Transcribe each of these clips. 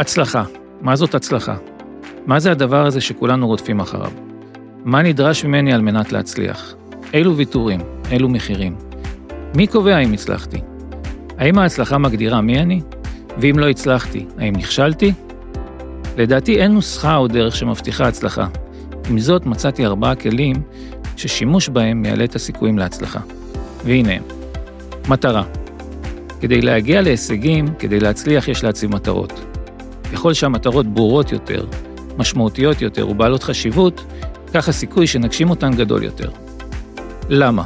הצלחה. מה זאת הצלחה? מה זה הדבר הזה שכולנו רודפים אחריו? מה נדרש ממני על מנת להצליח? אילו ויתורים? אילו מחירים? מי קובע אם הצלחתי? האם ההצלחה מגדירה מי אני? ואם לא הצלחתי, האם נכשלתי? לדעתי אין נוסחה או דרך שמבטיחה הצלחה. עם זאת, מצאתי ארבעה כלים ששימוש בהם יעלה את הסיכויים להצלחה. והנה הם. מטרה. כדי להגיע להישגים, כדי להצליח יש להציב מטרות. ככל שהמטרות ברורות יותר, משמעותיות יותר ובעלות חשיבות, כך הסיכוי שנגשים אותן גדול יותר. למה?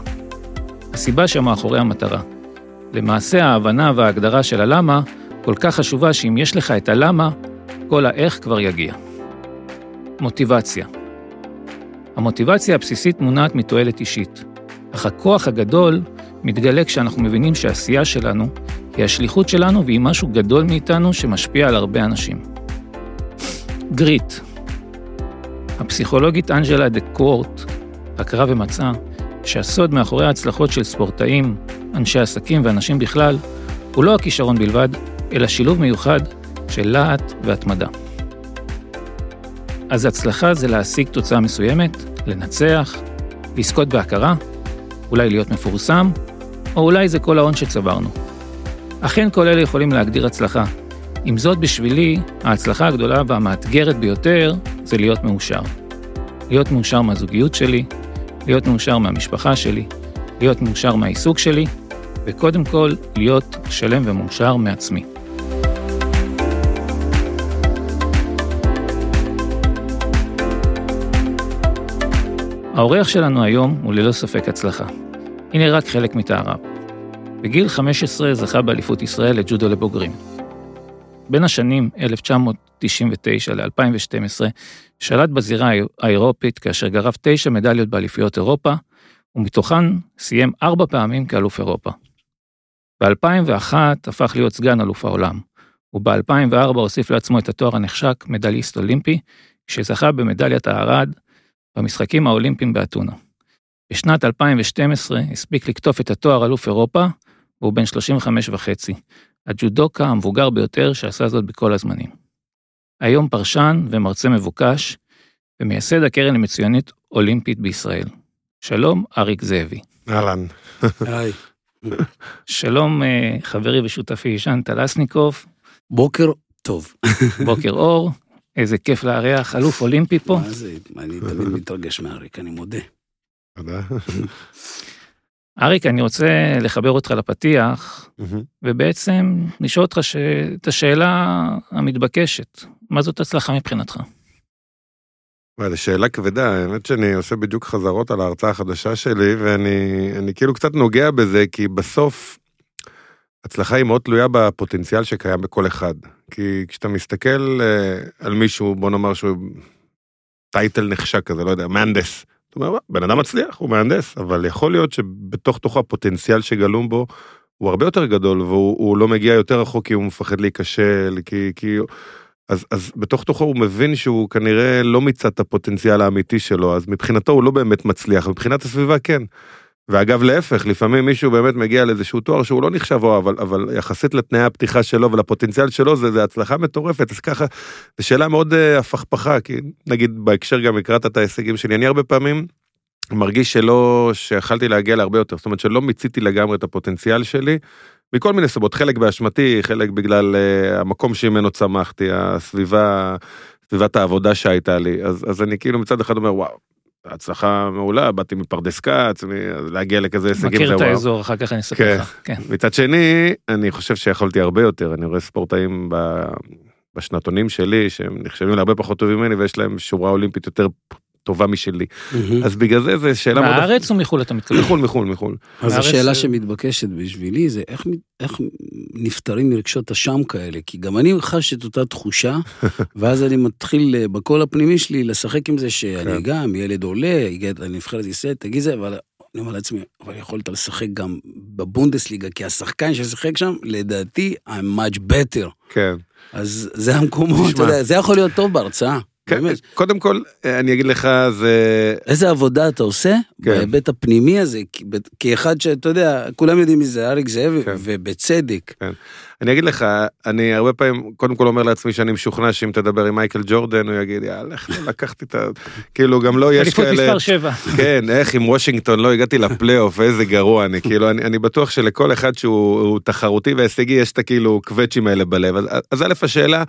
הסיבה שמאחורי המטרה. למעשה ההבנה וההגדרה של הלמה כל כך חשובה שאם יש לך את הלמה, כל האיך כבר יגיע. מוטיבציה המוטיבציה הבסיסית מונעת מתועלת אישית, אך הכוח הגדול מתגלה כשאנחנו מבינים שהעשייה שלנו היא השליחות שלנו והיא משהו גדול מאיתנו שמשפיע על הרבה אנשים. גריט הפסיכולוגית אנג'לה דה קורט חקרה ומצאה שהסוד מאחורי ההצלחות של ספורטאים, אנשי עסקים ואנשים בכלל, הוא לא הכישרון בלבד, אלא שילוב מיוחד של להט והתמדה. אז הצלחה זה להשיג תוצאה מסוימת, לנצח, לזכות בהכרה, אולי להיות מפורסם, או אולי זה כל ההון שצברנו. אכן כל אלה יכולים להגדיר הצלחה. עם זאת, בשבילי, ההצלחה הגדולה והמאתגרת ביותר זה להיות מאושר. להיות מאושר מהזוגיות שלי, להיות מאושר מהמשפחה שלי, להיות מאושר מהעיסוק שלי, וקודם כל, להיות שלם ומאושר מעצמי. האורח שלנו היום הוא ללא ספק הצלחה. הנה רק חלק מתאריו. בגיל 15 זכה באליפות ישראל לג'ודו לבוגרים. בין השנים 1999 ל-2012 שלט בזירה האירופית כאשר גרף תשע מדליות באליפויות אירופה, ומתוכן סיים ארבע פעמים כאלוף אירופה. ב-2001 הפך להיות סגן אלוף העולם, וב-2004 הוסיף לעצמו את התואר הנחשק מדליסט אולימפי, שזכה במדליית הארד במשחקים האולימפיים באתונה. בשנת 2012 הספיק לקטוף את התואר אלוף אירופה, והוא בן 35 וחצי, הג'ודוקה המבוגר ביותר שעשה זאת בכל הזמנים. היום פרשן ומרצה מבוקש, ומייסד הקרן למצוינות אולימפית בישראל. שלום, אריק זאבי. אהלן. היי. שלום, אה, חברי ושותפי ישן טלסניקוב. בוקר טוב. בוקר אור, איזה כיף לארח, אלוף אולימפי פה. מה זה, אני תמיד מתרגש מאריק, אני מודה. תודה. אריק, אני רוצה לחבר אותך לפתיח, ובעצם לשאול אותך ש... את השאלה המתבקשת, מה זאת הצלחה מבחינתך? וואי, זו שאלה כבדה, האמת שאני עושה בדיוק חזרות על ההרצאה החדשה שלי, ואני כאילו קצת נוגע בזה, כי בסוף הצלחה היא מאוד תלויה בפוטנציאל שקיים בכל אחד. כי כשאתה מסתכל uh, על מישהו, בוא נאמר שהוא טייטל נחשק כזה, לא יודע, מהנדס. זאת אומרת, בן אדם מצליח, הוא מהנדס, אבל יכול להיות שבתוך תוכו הפוטנציאל שגלום בו הוא הרבה יותר גדול, והוא לא מגיע יותר רחוק כי הוא מפחד להיכשל, כי... כי... אז, אז בתוך תוכו הוא מבין שהוא כנראה לא מיצה את הפוטנציאל האמיתי שלו, אז מבחינתו הוא לא באמת מצליח, מבחינת הסביבה כן. ואגב להפך, לפעמים מישהו באמת מגיע לאיזשהו תואר שהוא לא נחשב או, אבל, אבל יחסית לתנאי הפתיחה שלו ולפוטנציאל שלו זה, זה הצלחה מטורפת, אז ככה, זו שאלה מאוד uh, הפכפכה, כי נגיד בהקשר גם הקראת את ההישגים שלי, אני הרבה פעמים מרגיש שלא, שיכלתי להגיע להרבה יותר, זאת אומרת שלא מיציתי לגמרי את הפוטנציאל שלי, מכל מיני סיבות, חלק באשמתי, חלק בגלל uh, המקום שממנו צמחתי, הסביבה, סביבת העבודה שהייתה לי, אז, אז אני כאילו מצד אחד אומר וואו. הצלחה מעולה, באתי מפרדס כץ, להגיע לכזה הישגים. מכיר את האזור, אחר כך אני אספר כן. לך. כן. מצד שני, אני חושב שיכולתי הרבה יותר, אני רואה ספורטאים בשנתונים שלי, שהם נחשבים להרבה פחות טובים ממני, ויש להם שורה אולימפית יותר טובה משלי. אז בגלל זה זו שאלה מאוד... מהארץ או מחו"ל אתה מתכוון? מחו"ל, מחו"ל, מחו"ל. אז השאלה שמתבקשת בשבילי זה איך, איך נפטרים מרגשות אשם כאלה, כי גם אני חש את אותה תחושה, ואז אני מתחיל אה, בקול הפנימי שלי לשחק עם זה שאני כן. גם ילד עולה, הגעת לנבחרת ישראל, תגיד זה, אבל אני אומר לעצמי, אבל יכולת לשחק גם בבונדסליגה, כי השחקן ששיחק שם, לדעתי, I'm much better. כן. אז זה המקומות, אתה. יודע, זה יכול להיות טוב בהרצאה. כן, באמת. קודם כל, אני אגיד לך, זה... איזה עבודה אתה עושה כן. בהיבט הפנימי הזה, כי- כאחד שאתה יודע, כולם יודעים מי זה אריק זאב, כן. ובצדק. אני אגיד לך, אני הרבה פעמים, קודם כל אומר לעצמי שאני משוכנע שאם תדבר עם מייקל ג'ורדן, הוא יגיד, יאללה, לא לקחתי את ה... כאילו, גם לא יש אליפות כאלה... מספר 7. כן, איך עם וושינגטון לא הגעתי לפלייאוף, איזה גרוע אני, כאילו, אני, אני בטוח שלכל אחד שהוא הוא תחרותי והישגי, יש את הכאילו קווצ'ים האלה בלב. אז, אז א', השאלה,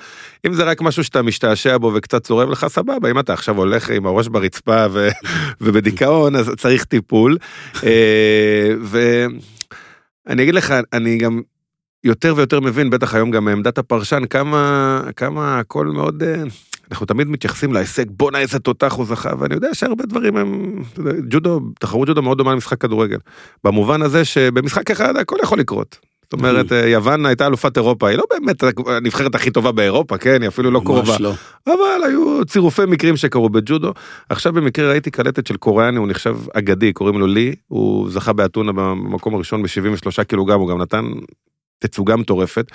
אם זה רק משהו שאתה משתעשע בו וקצת צורב לך, סבבה, אם אתה עכשיו הולך עם הראש ברצפה ו, ובדיכאון, אז צריך טיפול. אה, ואני אגיד לך, אני גם יותר ויותר מבין, בטח היום גם מעמדת הפרשן, כמה, כמה הכל מאוד... אה, אנחנו תמיד מתייחסים להישג, בואנה איזה תותח הוא זכה, ואני יודע שהרבה דברים הם, ג'ודו, תחרות ג'ודו מאוד דומה למשחק כדורגל. במובן הזה שבמשחק אחד הכל יכול לקרות. זאת אומרת, אה, יוון הייתה אלופת אירופה, היא לא באמת הנבחרת הכי טובה באירופה, כן? היא אפילו לא קרובה. לא. אבל היו צירופי מקרים שקרו בג'ודו. עכשיו במקרה ראיתי קלטת של קוריאני, הוא נחשב אגדי, קוראים לו לי, הוא זכה באתונה במקום הראשון ב-73 קילוגרם, הוא גם נתן תצוגה מטורפת,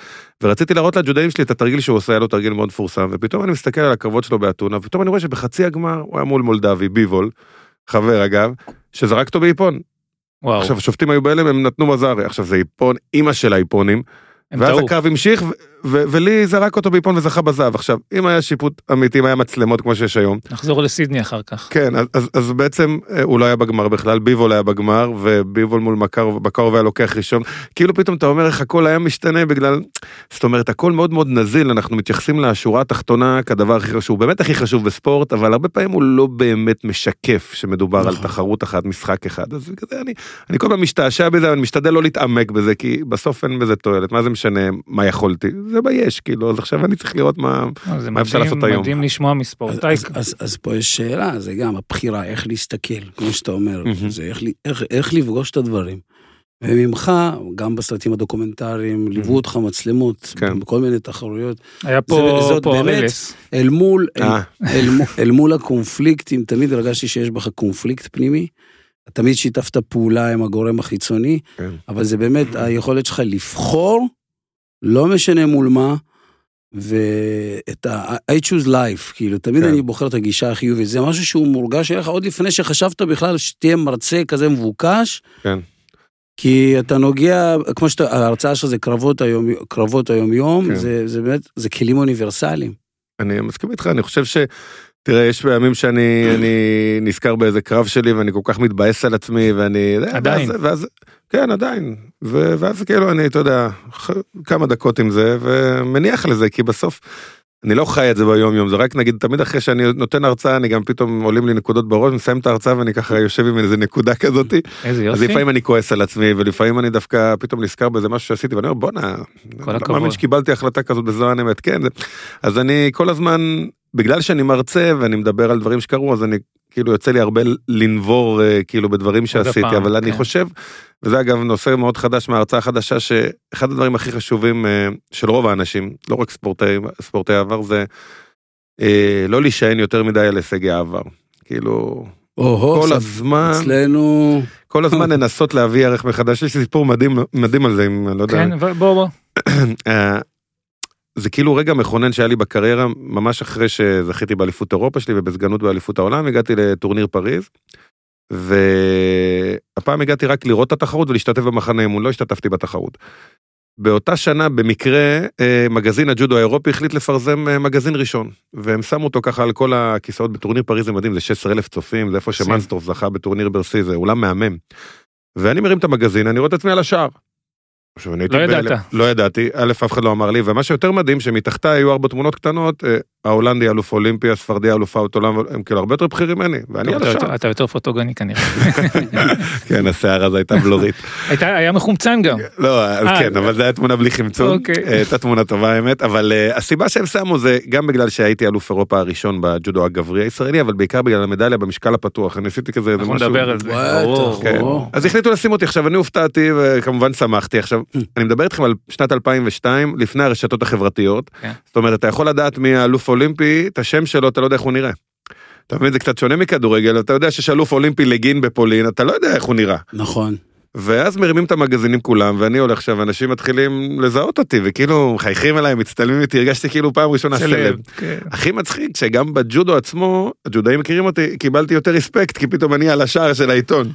ורציתי להראות לג'ודאים שלי את התרגיל שהוא עושה, היה לו תרגיל מאוד מפורסם, ופתאום אני מסתכל על הקרבות שלו באתונה, ופתאום אני רואה שבחצי הגמר הוא היה מול מולדבי, ביבול, חבר אגב, שזרק אותו באיפון. וואו, עכשיו השופטים היו בהלם, הם נתנו מזארי, עכשיו זה איפון, אימא של האיפונים, ואז טעו. הקרב המשיך, ו- ולי זרק אותו באיפון וזכה בזהב. עכשיו, אם היה שיפוט אמיתי, אם היה מצלמות כמו שיש היום, נחזור לסידני אחר כך. כן, אז, אז, אז בעצם אה, הוא לא היה בגמר בכלל, ביבול היה בגמר, וביבול מול מקרוב, בקרוב היה לוקח ראשון. כאילו פתאום אתה אומר איך הכל היה משתנה בגלל, זאת אומרת, הכל מאוד מאוד נזיל, אנחנו מתייחסים לשורה התחתונה כדבר הכי חשוב, באמת הכי חשוב בספורט, אבל הרבה פעמים הוא לא באמת משקף שמדובר על נכון. תחרות אחת, משחק אחד, אז כזה אני, אני כל פעם משתעשע בזה, אני משתדל לא להתעמק בזה, כי בסוף אין בזה תועלת, מה זה משנה מה יכולתי, זה מה יש, כאילו, אז עכשיו אני צריך לראות מה, זה מה אפשר מדהים- לעשות היום? מדהים לשמוע אז, מספורטאי. אז, אז, אז פה יש שאלה, זה גם הבחירה, איך להסתכל, כמו שאתה אומר. זה איך, איך, איך לפגוש את הדברים. וממך, גם בסרטים הדוקומנטריים, ליוו אותך מצלמות, כן. בכל מיני תחרויות, היה פה זאת פה באמת-. אל מול, אל, אה. אל, אל מול הקונפליקטים, תמיד הרגשתי שיש בך קונפליקט פנימי, תמיד שיתפת פעולה עם הגורם החיצוני, כן. אבל זה באמת היכולת שלך לבחור, לא משנה מול מה, ואת ה... I choose life, כאילו, תמיד כן. אני בוחר את הגישה החיובית. זה משהו שהוא מורגש אליך עוד לפני שחשבת בכלל שתהיה מרצה כזה מבוקש. כן. כי אתה נוגע, כמו שאתה, ההרצאה שלך זה קרבות היום, קרבות היום-יום, כן. זה, זה באמת, זה כלים אוניברסליים. אני מסכים איתך, אני חושב ש... תראה, יש פעמים שאני אני נזכר באיזה קרב שלי ואני כל כך מתבאס על עצמי ואני... עדיין. ואז, ואז, כן, עדיין. ו, ואז כאילו אני, אתה יודע, כמה דקות עם זה ומניח לזה, כי בסוף אני לא חי את זה ביום יום, זה רק נגיד, תמיד אחרי שאני נותן הרצאה, אני גם פתאום עולים לי נקודות בראש, מסיים את ההרצאה ואני ככה יושב עם איזה נקודה כזאתי. איזה אז יופי. לפעמים אני כועס על עצמי ולפעמים אני דווקא פתאום נזכר באיזה משהו שעשיתי ואני אומר בואנה, כל לא הכבוד. מאמין שקיבלתי החלטה כזאת בזמן אמת, כן, זה- אז אני כל הזמן, בגלל שאני מרצה ואני מדבר על דברים שקרו אז אני כאילו יוצא לי הרבה לנבור אה, כאילו בדברים שעשיתי, הפעם, אבל אני כן. חושב, וזה אגב נושא מאוד חדש מההרצאה החדשה, שאחד הדברים הכי חשובים אה, של רוב האנשים, לא רק ספורטאי, ספורטאי עבר, זה אה, לא להישען יותר מדי על הישגי העבר. כאילו, או-הו, כל הזמן, אצלנו, כל הזמן לנסות להביא ערך מחדש, יש לי סיפור מדהים, מדהים על זה, אם אני לא יודע. כן, בוא בוא. זה כאילו רגע מכונן שהיה לי בקריירה, ממש אחרי שזכיתי באליפות אירופה שלי ובסגנות באליפות העולם, הגעתי לטורניר פריז. והפעם הגעתי רק לראות את התחרות ולהשתתף במחנה אימון, לא השתתפתי בתחרות. באותה שנה במקרה אה, מגזין הג'ודו האירופי החליט לפרסם אה, מגזין ראשון והם שמו אותו ככה על כל הכיסאות בטורניר פריז זה מדהים זה 16 אלף צופים זה איפה מקסים. שמנסטרוף זכה בטורניר ברסי זה אולם מהמם. ואני מרים את המגזין אני רואה את עצמי על השער. עכשיו, אני הייתי לא. ידעת. לא ידעתי, א', אף אחד לא אמר לי, ומה שיותר מדהים, שמתחתיי היו ארבע תמונות קטנות, אה, ההולנדי אלוף אולימפי, הספרדי אלופת עולם, הם כאילו הרבה יותר בכירים ממני, ואני על. יותר- אתה יותר פוטוגני כנראה. כן, השיער אז הייתה בלורית. הייתה- היה מחומצן גם. לא, אז אה, כן, אבל זה היה תמונה בלי חמצון, אוקיי. אה, הייתה תמונה טובה האמת, אבל הסיבה שהם שמו זה גם בגלל שהייתי אלוף אירופה הראשון בג'ודו הגברי הישראלי, אבל בעיקר בגלל המדליה במשקל הפתוח, אני עשיתי כזה איזה אנחנו משהו. נדבר על זה. כן. אז החליטו לשים אותי עכשיו, אני הופתעתי וכמובן שמחתי. עכשיו, אני מדבר איתכם על שנת 2002, לפני הרשתות החברתיות. כן. זאת אומרת, אתה יכול לדעת מי האלוף אולימפי, את השם שלו, אתה לא יודע איך הוא נראה. אתה מבין, זה קצת שונה מכדורגל, אתה יודע שיש אלוף אולימפי לגין בפולין, אתה לא יודע איך הוא נראה. נכון. ואז מרימים את המגזינים כולם, ואני הולך שם, אנשים מתחילים לזהות אותי, וכאילו מחייכים אליי, מצטלמים איתי, הרגשתי כאילו פעם ראשונה סלב. כן. הכי מצחיק שגם בג'ודו עצמו, הג'ודאים מכירים אותי, קיבלתי יותר ריספקט, כי פתאום אני על השער של העיתון.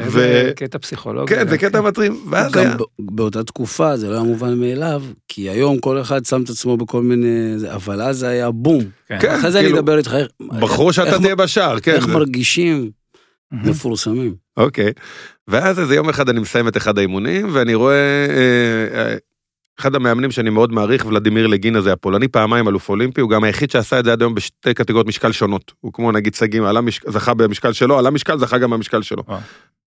ו- זה קטע פסיכולוגי. כן, זה קטע מטרים. ואז גם באותה תקופה זה לא היה מובן מאליו, כי היום כל אחד שם את עצמו בכל מיני... אבל אז זה היה בום. כן. כן, אחרי זה אני כאילו, אדבר איתך, איך- בחרו שאתה איך- תהיה בשער, כן. איך זה- מרגישים. מפורסמים. אוקיי. ואז איזה יום אחד אני מסיים את אחד האימונים, ואני רואה אה, אה, אחד המאמנים שאני מאוד מעריך, ולדימיר לגינה זה הפולני, פעמיים אלוף אולימפי, הוא גם היחיד שעשה את זה עד היום בשתי קטגוריות משקל שונות. הוא כמו נגיד סגים, עלה משק... זכה במשקל שלו, עלה משקל, זכה גם במשקל שלו. וואו.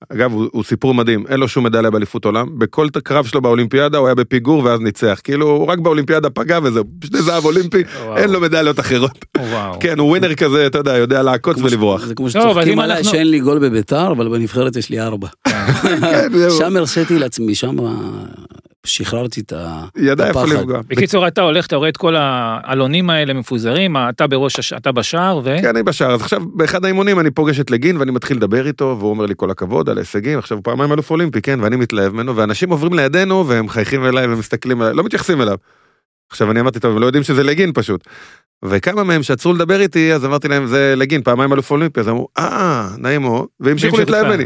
אגב, הוא, הוא סיפור מדהים, אין לו שום מדליה באליפות עולם, בכל קרב שלו באולימפיאדה הוא היה בפיגור ואז ניצח. כאילו, הוא רק באולימפיאדה פגע וזהו, שני זהב אולימפי, וואו. אין לו מדליות אחרות. וואו. כן, הוא ווינר כזה, אתה יודע, יודע לעקוץ ולברוח. זה כמו אז שצוחקים עליי אנחנו- שאין לי גול בביתר, אבל בנבחרת יש לי ארבע. כן, זהו. שם הרשיתי לעצמי, שם שחררתי את ה- ידע איפה הפחד. לפגוע. בקיצור, אתה הולך, אתה רואה את כל העלונים האלה מפוזרים, אתה בראש, אתה בשער, ו... כן, אני בשער. אז עכשיו, באחד האימונים אני פוגש את לגין ואני מתחיל לדבר איתו, והוא אומר לי כל הכבוד על ההישגים, עכשיו הוא פעמיים אלוף אולימפי, כן, ואני מתלהב ממנו, ואנשים עוברים לידינו והם מחייכים אליי ומסתכלים עליי, לא מתייחסים אליו. עכשיו אני אמרתי, טוב, הם לא יודעים שזה לגין פשוט. וכמה מהם שעצרו לדבר איתי, אז אמרתי להם, זה לגין, פעמיים אלוף אולימפי, אז אמרו, אה, נעים מאוד, והמשיכו להתלהב ממני.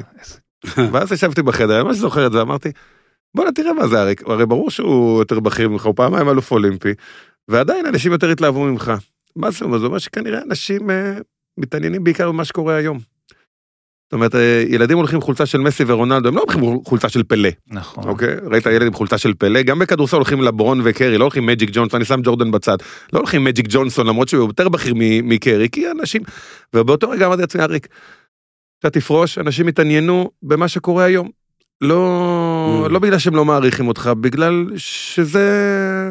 ואז ישבתי בחדר, אני ממש זוכר את זה, אמרתי, בואנה תראה מה זה, הרי, הרי ברור שהוא יותר בכיר ממך, הוא פעמיים אלוף אולימפי, ועדיין אנשים יותר התלהבו ממך. מה זה אומר? זה אומר שכנראה אנשים אה, מתעניינים בעיקר במה שקורה היום. זאת אומרת, אה, ילדים הולכים חולצה של מסי ורונלדו, הם לא הולכים חולצה של פלא, נכון. אוקיי? ראית ילד עם חולצה של פלא? גם בכדורסל הולכים לברון וקרי, לא הולכים מג'יק ג'ונסון, אני שם ג'ורדן בצד. לא הולכים מג'יק ג'ונסון, למרות שהוא יותר בכיר מקרי, כי אנשים... ובאותו רגע אמרתי לעצמי, אריק, אתה תפרוש, אנשים יתעניינו במה שקורה היום. לא, Mm. לא בגלל שהם לא מעריכים אותך, בגלל שזה,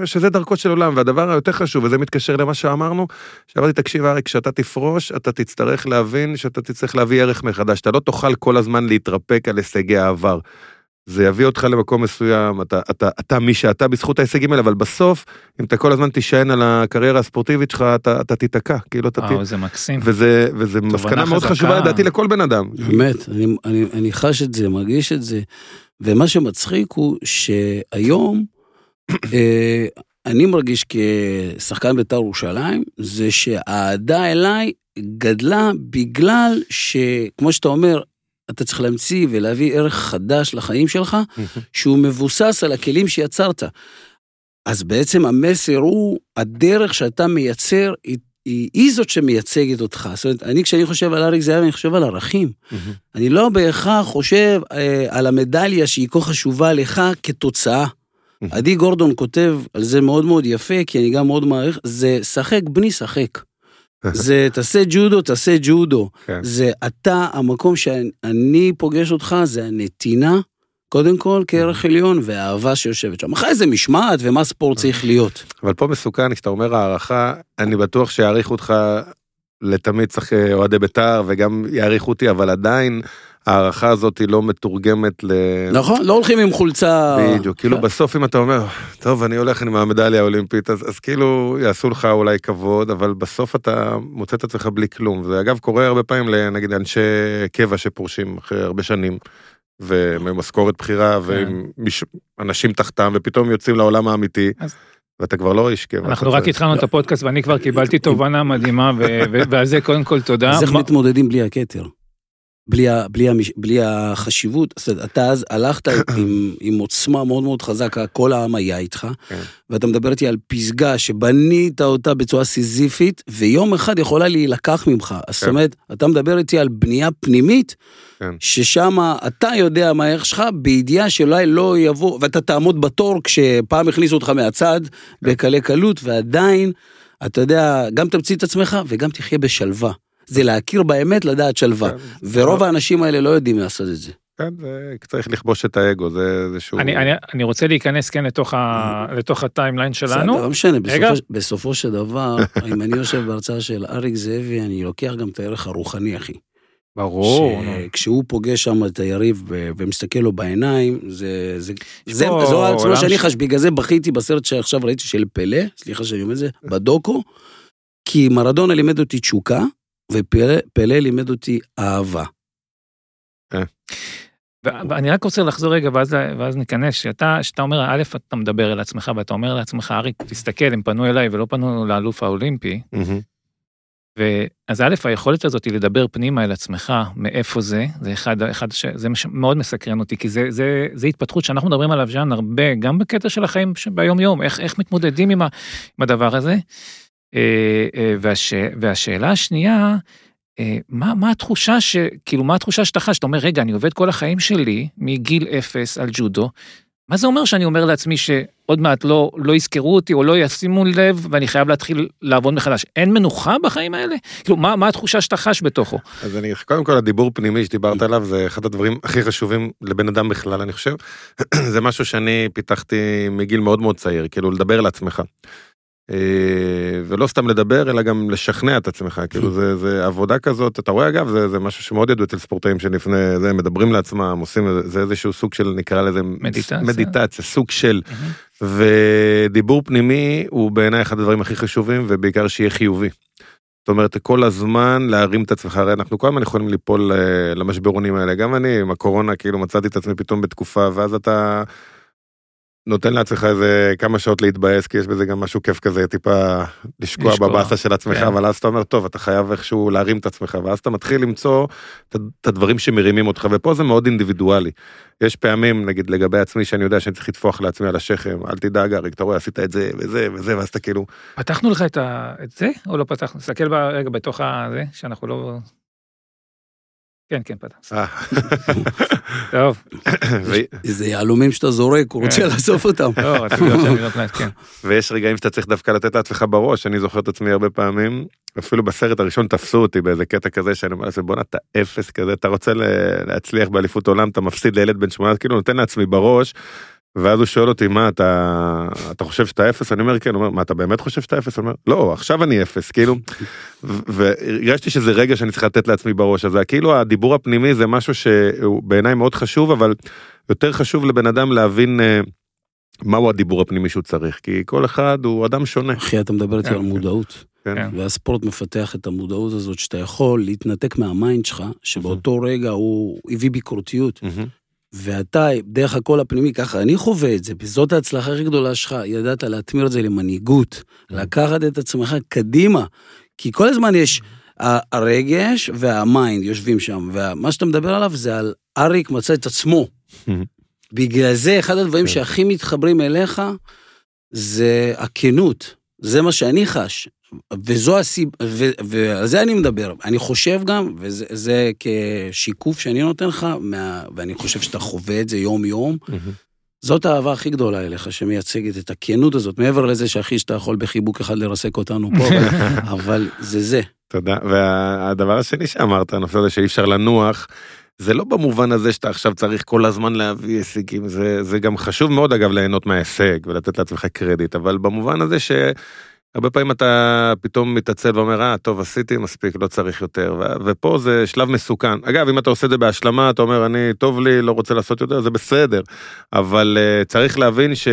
שזה דרכו של עולם, והדבר היותר חשוב, וזה מתקשר למה שאמרנו, שאמרתי, תקשיב אריק, כשאתה תפרוש, אתה תצטרך להבין שאתה תצטרך להביא ערך מחדש, אתה לא תוכל כל הזמן להתרפק על הישגי העבר. זה יביא אותך למקום מסוים, אתה, אתה, אתה מי שאתה בזכות ההישגים האלה, אבל בסוף, אם אתה כל הזמן תישען על הקריירה הספורטיבית שלך, אתה, אתה תיתקע, כאילו אתה... ת... וואו, זה מקסים. וזה, וזה מסקנה מאוד חזקה. חשובה לדעתי לכל בן אדם. באמת, אני, אני, אני חש את זה, מרגיש את זה. ומה שמצחיק הוא שהיום, אה, אני מרגיש כשחקן בית"ר ירושלים, זה שהאהדה אליי גדלה בגלל שכמו שאתה אומר, אתה צריך להמציא ולהביא ערך חדש לחיים שלך, שהוא מבוסס על הכלים שיצרת. אז בעצם המסר הוא, הדרך שאתה מייצר, היא, היא, היא זאת שמייצגת אותך. זאת אומרת, אני כשאני חושב על אריק זהב, אני חושב על ערכים. אני לא בהכרח חושב אה, על המדליה שהיא כה חשובה לך כתוצאה. עדי גורדון כותב על זה מאוד מאוד יפה, כי אני גם מאוד מעריך, זה שחק בני שחק. זה תעשה ג'ודו, תעשה ג'ודו. כן. זה אתה, המקום שאני פוגש אותך, זה הנתינה, קודם כל כערך עליון, והאהבה שיושבת שם. אחרי זה משמעת ומה ספורט צריך להיות. אבל פה מסוכן, כשאתה אומר הערכה, אני בטוח שיעריכו אותך לתמיד צריך אה, אוהדי בית"ר, וגם יעריכו אותי, אבל עדיין ההערכה הזאת היא לא מתורגמת ל... נכון? לא הולכים עם חולצה... בדיוק, כאילו בסוף אם אתה אומר, טוב, אני הולך עם המדליה האולימפית, אז, אז כאילו יעשו לך אולי כבוד, אבל בסוף אתה מוצא את עצמך בלי כלום. זה אגב קורה הרבה פעמים לנגיד אנשי קבע שפורשים אחרי הרבה שנים, ומשכורת בכירה, ועם מיש... אנשים תחתם, ופתאום יוצאים לעולם האמיתי, אז- ואתה כבר לא איש קבע. אנחנו רק התחלנו את הפודקאסט ואני כבר קיבלתי תובנה מדהימה, ועל זה קודם כל תודה. אז איך מתמודדים בלי הכתר? בלי, בלי, בלי החשיבות, אתה אז הלכת עם, עם עוצמה מאוד מאוד חזקה, כל העם היה איתך, כן. ואתה מדבר איתי על פסגה שבנית אותה בצורה סיזיפית, ויום אחד יכולה להילקח ממך. אז זאת כן. אומרת, אתה מדבר איתי על בנייה פנימית, כן. ששם אתה יודע מה הערך שלך, בידיעה שאולי לא יבוא, ואתה תעמוד בתור כשפעם הכניסו אותך מהצד, כן. בקלי קלות, ועדיין, אתה יודע, גם תמציא את עצמך וגם תחיה בשלווה. זה להכיר באמת, לדעת שלווה. כן. ורוב האנשים האלה לא יודעים לעשות את זה. כן, זה צריך לכבוש את האגו, זה איזשהו... אני, אני, אני רוצה להיכנס כן לתוך, ה, לתוך הטיימליין בסדר, שלנו. לא משנה. בסופו, בסופו של דבר, אם אני יושב בהרצאה של אריק זאבי, אני לוקח גם את הערך הרוחני, אחי. ברור. כשהוא פוגש שם את היריב ומסתכל לו בעיניים, זה, זה, זה, זו העצמה שאני ש- חש, בגלל זה בכיתי בסרט שעכשיו ראיתי של פלא, סליחה שאני אומר את זה, בדוקו, כי מרדונה לימד אותי תשוקה, ופלא פלא לימד אותי אהבה. ו- ואני רק רוצה לחזור רגע, ואז, ואז ניכנס, שאתה, שאתה אומר, א', אתה מדבר אל עצמך, ואתה אומר לעצמך, אריק, תסתכל, הם פנו אליי ולא פנו לאלוף האולימפי. ואז א', היכולת הזאת היא לדבר פנימה אל עצמך, מאיפה זה, זה אחד, אחד ש... זה מש- מאוד מסקרן אותי, כי זה, זה, זה התפתחות שאנחנו מדברים עליו, ז'אן, הרבה, גם בקטע של החיים ביום-יום, איך, איך מתמודדים עם, ה, עם הדבר הזה. אה, אה, והש, והשאלה השנייה, אה, מה, מה התחושה ש... כאילו, מה התחושה שאתה חש? אתה אומר, רגע, אני עובד כל החיים שלי, מגיל אפס על ג'ודו, מה זה אומר שאני אומר לעצמי שעוד מעט לא, לא יזכרו אותי או לא ישימו לב ואני חייב להתחיל לעבוד מחדש? אין מנוחה בחיים האלה? כאילו, מה, מה התחושה שאתה חש בתוכו? אז אני, קודם כל הדיבור פנימי שדיברת עליו זה אחד הדברים הכי חשובים לבן אדם בכלל אני חושב. זה משהו שאני פיתחתי מגיל מאוד מאוד צעיר, כאילו לדבר לעצמך. אה, ולא סתם לדבר אלא גם לשכנע את עצמך. כאילו זה זה עבודה כזאת אתה רואה אגב זה זה משהו שמאוד ידוע אצל ספורטאים שלפני זה מדברים לעצמם עושים זה איזשהו סוג של נקרא לזה מדיטציה. מדיטציה סוג של. ודיבור פנימי הוא בעיניי אחד הדברים הכי חשובים ובעיקר שיהיה חיובי. זאת אומרת כל הזמן להרים את עצמך. הרי אנחנו כל הזמן יכולים ליפול אה, למשברונים האלה. גם אני עם הקורונה כאילו מצאתי את עצמי פתאום בתקופה ואז אתה נותן לעצמך איזה כמה שעות להתבאס כי יש בזה גם משהו כיף כזה טיפה לשקוע לשקוע, בבאסה של עצמך כן. אבל אז אתה אומר טוב אתה חייב איכשהו להרים את עצמך ואז אתה מתחיל למצוא את- הדברים שמרימים אותך ופה זה מאוד אינדיבידואלי. יש פעמים נגיד לגבי עצמי שאני יודע שאני צריך לטפוח לעצמי על השכם אל תדאג אריק אתה רואה עשית את זה וזה וזה ואז אתה כאילו פתחנו לך את, ה... את זה או לא פתחנו? תסתכל רגע בתוך הזה, שאנחנו לא... כן, כן, פתח. אה, טוב, איזה יהלומים שאתה זורק, הוא רוצה כן. לאסוף אותם. לא, כן. ויש רגעים שאתה צריך דווקא לתת לעצמך בראש אני זוכר את עצמי הרבה פעמים אפילו בסרט הראשון תפסו אותי באיזה קטע כזה שאני אומר לעצמי בואנה אתה אפס כזה אתה רוצה להצליח באליפות עולם אתה מפסיד לילד בן 18 כאילו נותן לעצמי בראש. ואז הוא שואל אותי מה אתה אתה חושב שאתה אפס אני אומר כן הוא אומר מה אתה באמת חושב שאתה אפס אני אומר לא עכשיו אני אפס כאילו והרגשתי שזה רגע שאני צריך לתת לעצמי בראש אז זה כאילו הדיבור הפנימי זה משהו שהוא בעיניי מאוד חשוב אבל יותר חשוב לבן אדם להבין אה, מהו הדיבור הפנימי שהוא צריך כי כל אחד הוא אדם שונה. אחי, אתה מדבר איתי כן, על כן. מודעות. כן. כן. והספורט מפתח את המודעות הזאת שאתה יכול להתנתק מה mind שלך, שבאותו רגע הוא מביא ביקורתיות. ואתה, דרך הקול הפנימי, ככה אני חווה את זה, וזאת ההצלחה הכי גדולה שלך, ידעת להתמיר את זה למנהיגות, לקחת את עצמך קדימה. כי כל הזמן יש, ה- הרגש והמיינד יושבים שם, ומה שאתה מדבר עליו זה על אריק מצא את עצמו. בגלל זה, אחד הדברים כן. שהכי מתחברים אליך, זה הכנות. זה מה שאני חש. וזו הסיבה, ו- ועל זה אני מדבר. אני חושב גם, וזה זה כשיקוף שאני נותן לך, מה, ואני חושב שאתה חווה את זה יום-יום, מהמם. זאת האהבה הכי גדולה אליך, שמייצגת את הכנות הזאת, מעבר לזה שאחי, שאתה יכול בחיבוק אחד לרסק אותנו פה, אבל, אבל זה זה. תודה והדבר השני שאמרת הנושא הזה שאי אפשר לנוח. זה לא במובן הזה שאתה עכשיו צריך כל הזמן להביא הישגים זה זה גם חשוב מאוד אגב ליהנות מההישג ולתת לעצמך קרדיט אבל במובן הזה שהרבה פעמים אתה פתאום מתעצל ואומר אה טוב עשיתי מספיק לא צריך יותר ו- ופה זה שלב מסוכן אגב אם אתה עושה את זה בהשלמה אתה אומר אני טוב לי לא רוצה לעשות יותר זה בסדר אבל uh, צריך להבין ש,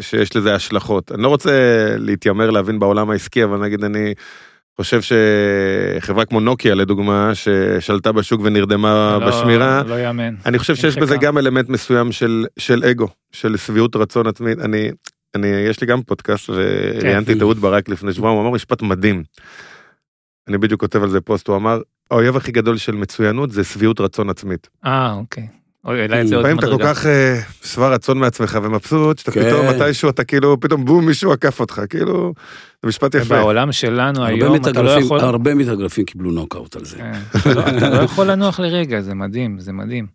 שיש לזה השלכות אני לא רוצה להתיימר להבין בעולם העסקי אבל נגיד אני. חושב שחברה כמו נוקיה לדוגמה ששלטה בשוק ונרדמה לא- בשמירה לא יאמן. אני חושב שיש נמחקה. בזה גם אלמנט מסוים של של אגו של שביעות רצון עצמית אני אני יש לי גם פודקאסט וראיינתי את אהוד ברק לפני שבועיים הוא אמר משפט מדהים. אני בדיוק כותב על זה פוסט הוא אמר האויב הכי גדול של מצוינות זה שביעות רצון עצמית. אה, אוקיי. לפעמים אתה כל. כך אה, שבע רצון מעצמך ומבסוט שאתה כן. פתאום מתישהו אתה כאילו פתאום בום מישהו עקף אותך כאילו זה משפט יפה. בעולם שלנו היום אתה לא יכול... הרבה מתאגרפים קיבלו נוקאוט על זה. כן. לא- אתה לא יכול לנוח לרגע, זה מדהים, זה מדהים.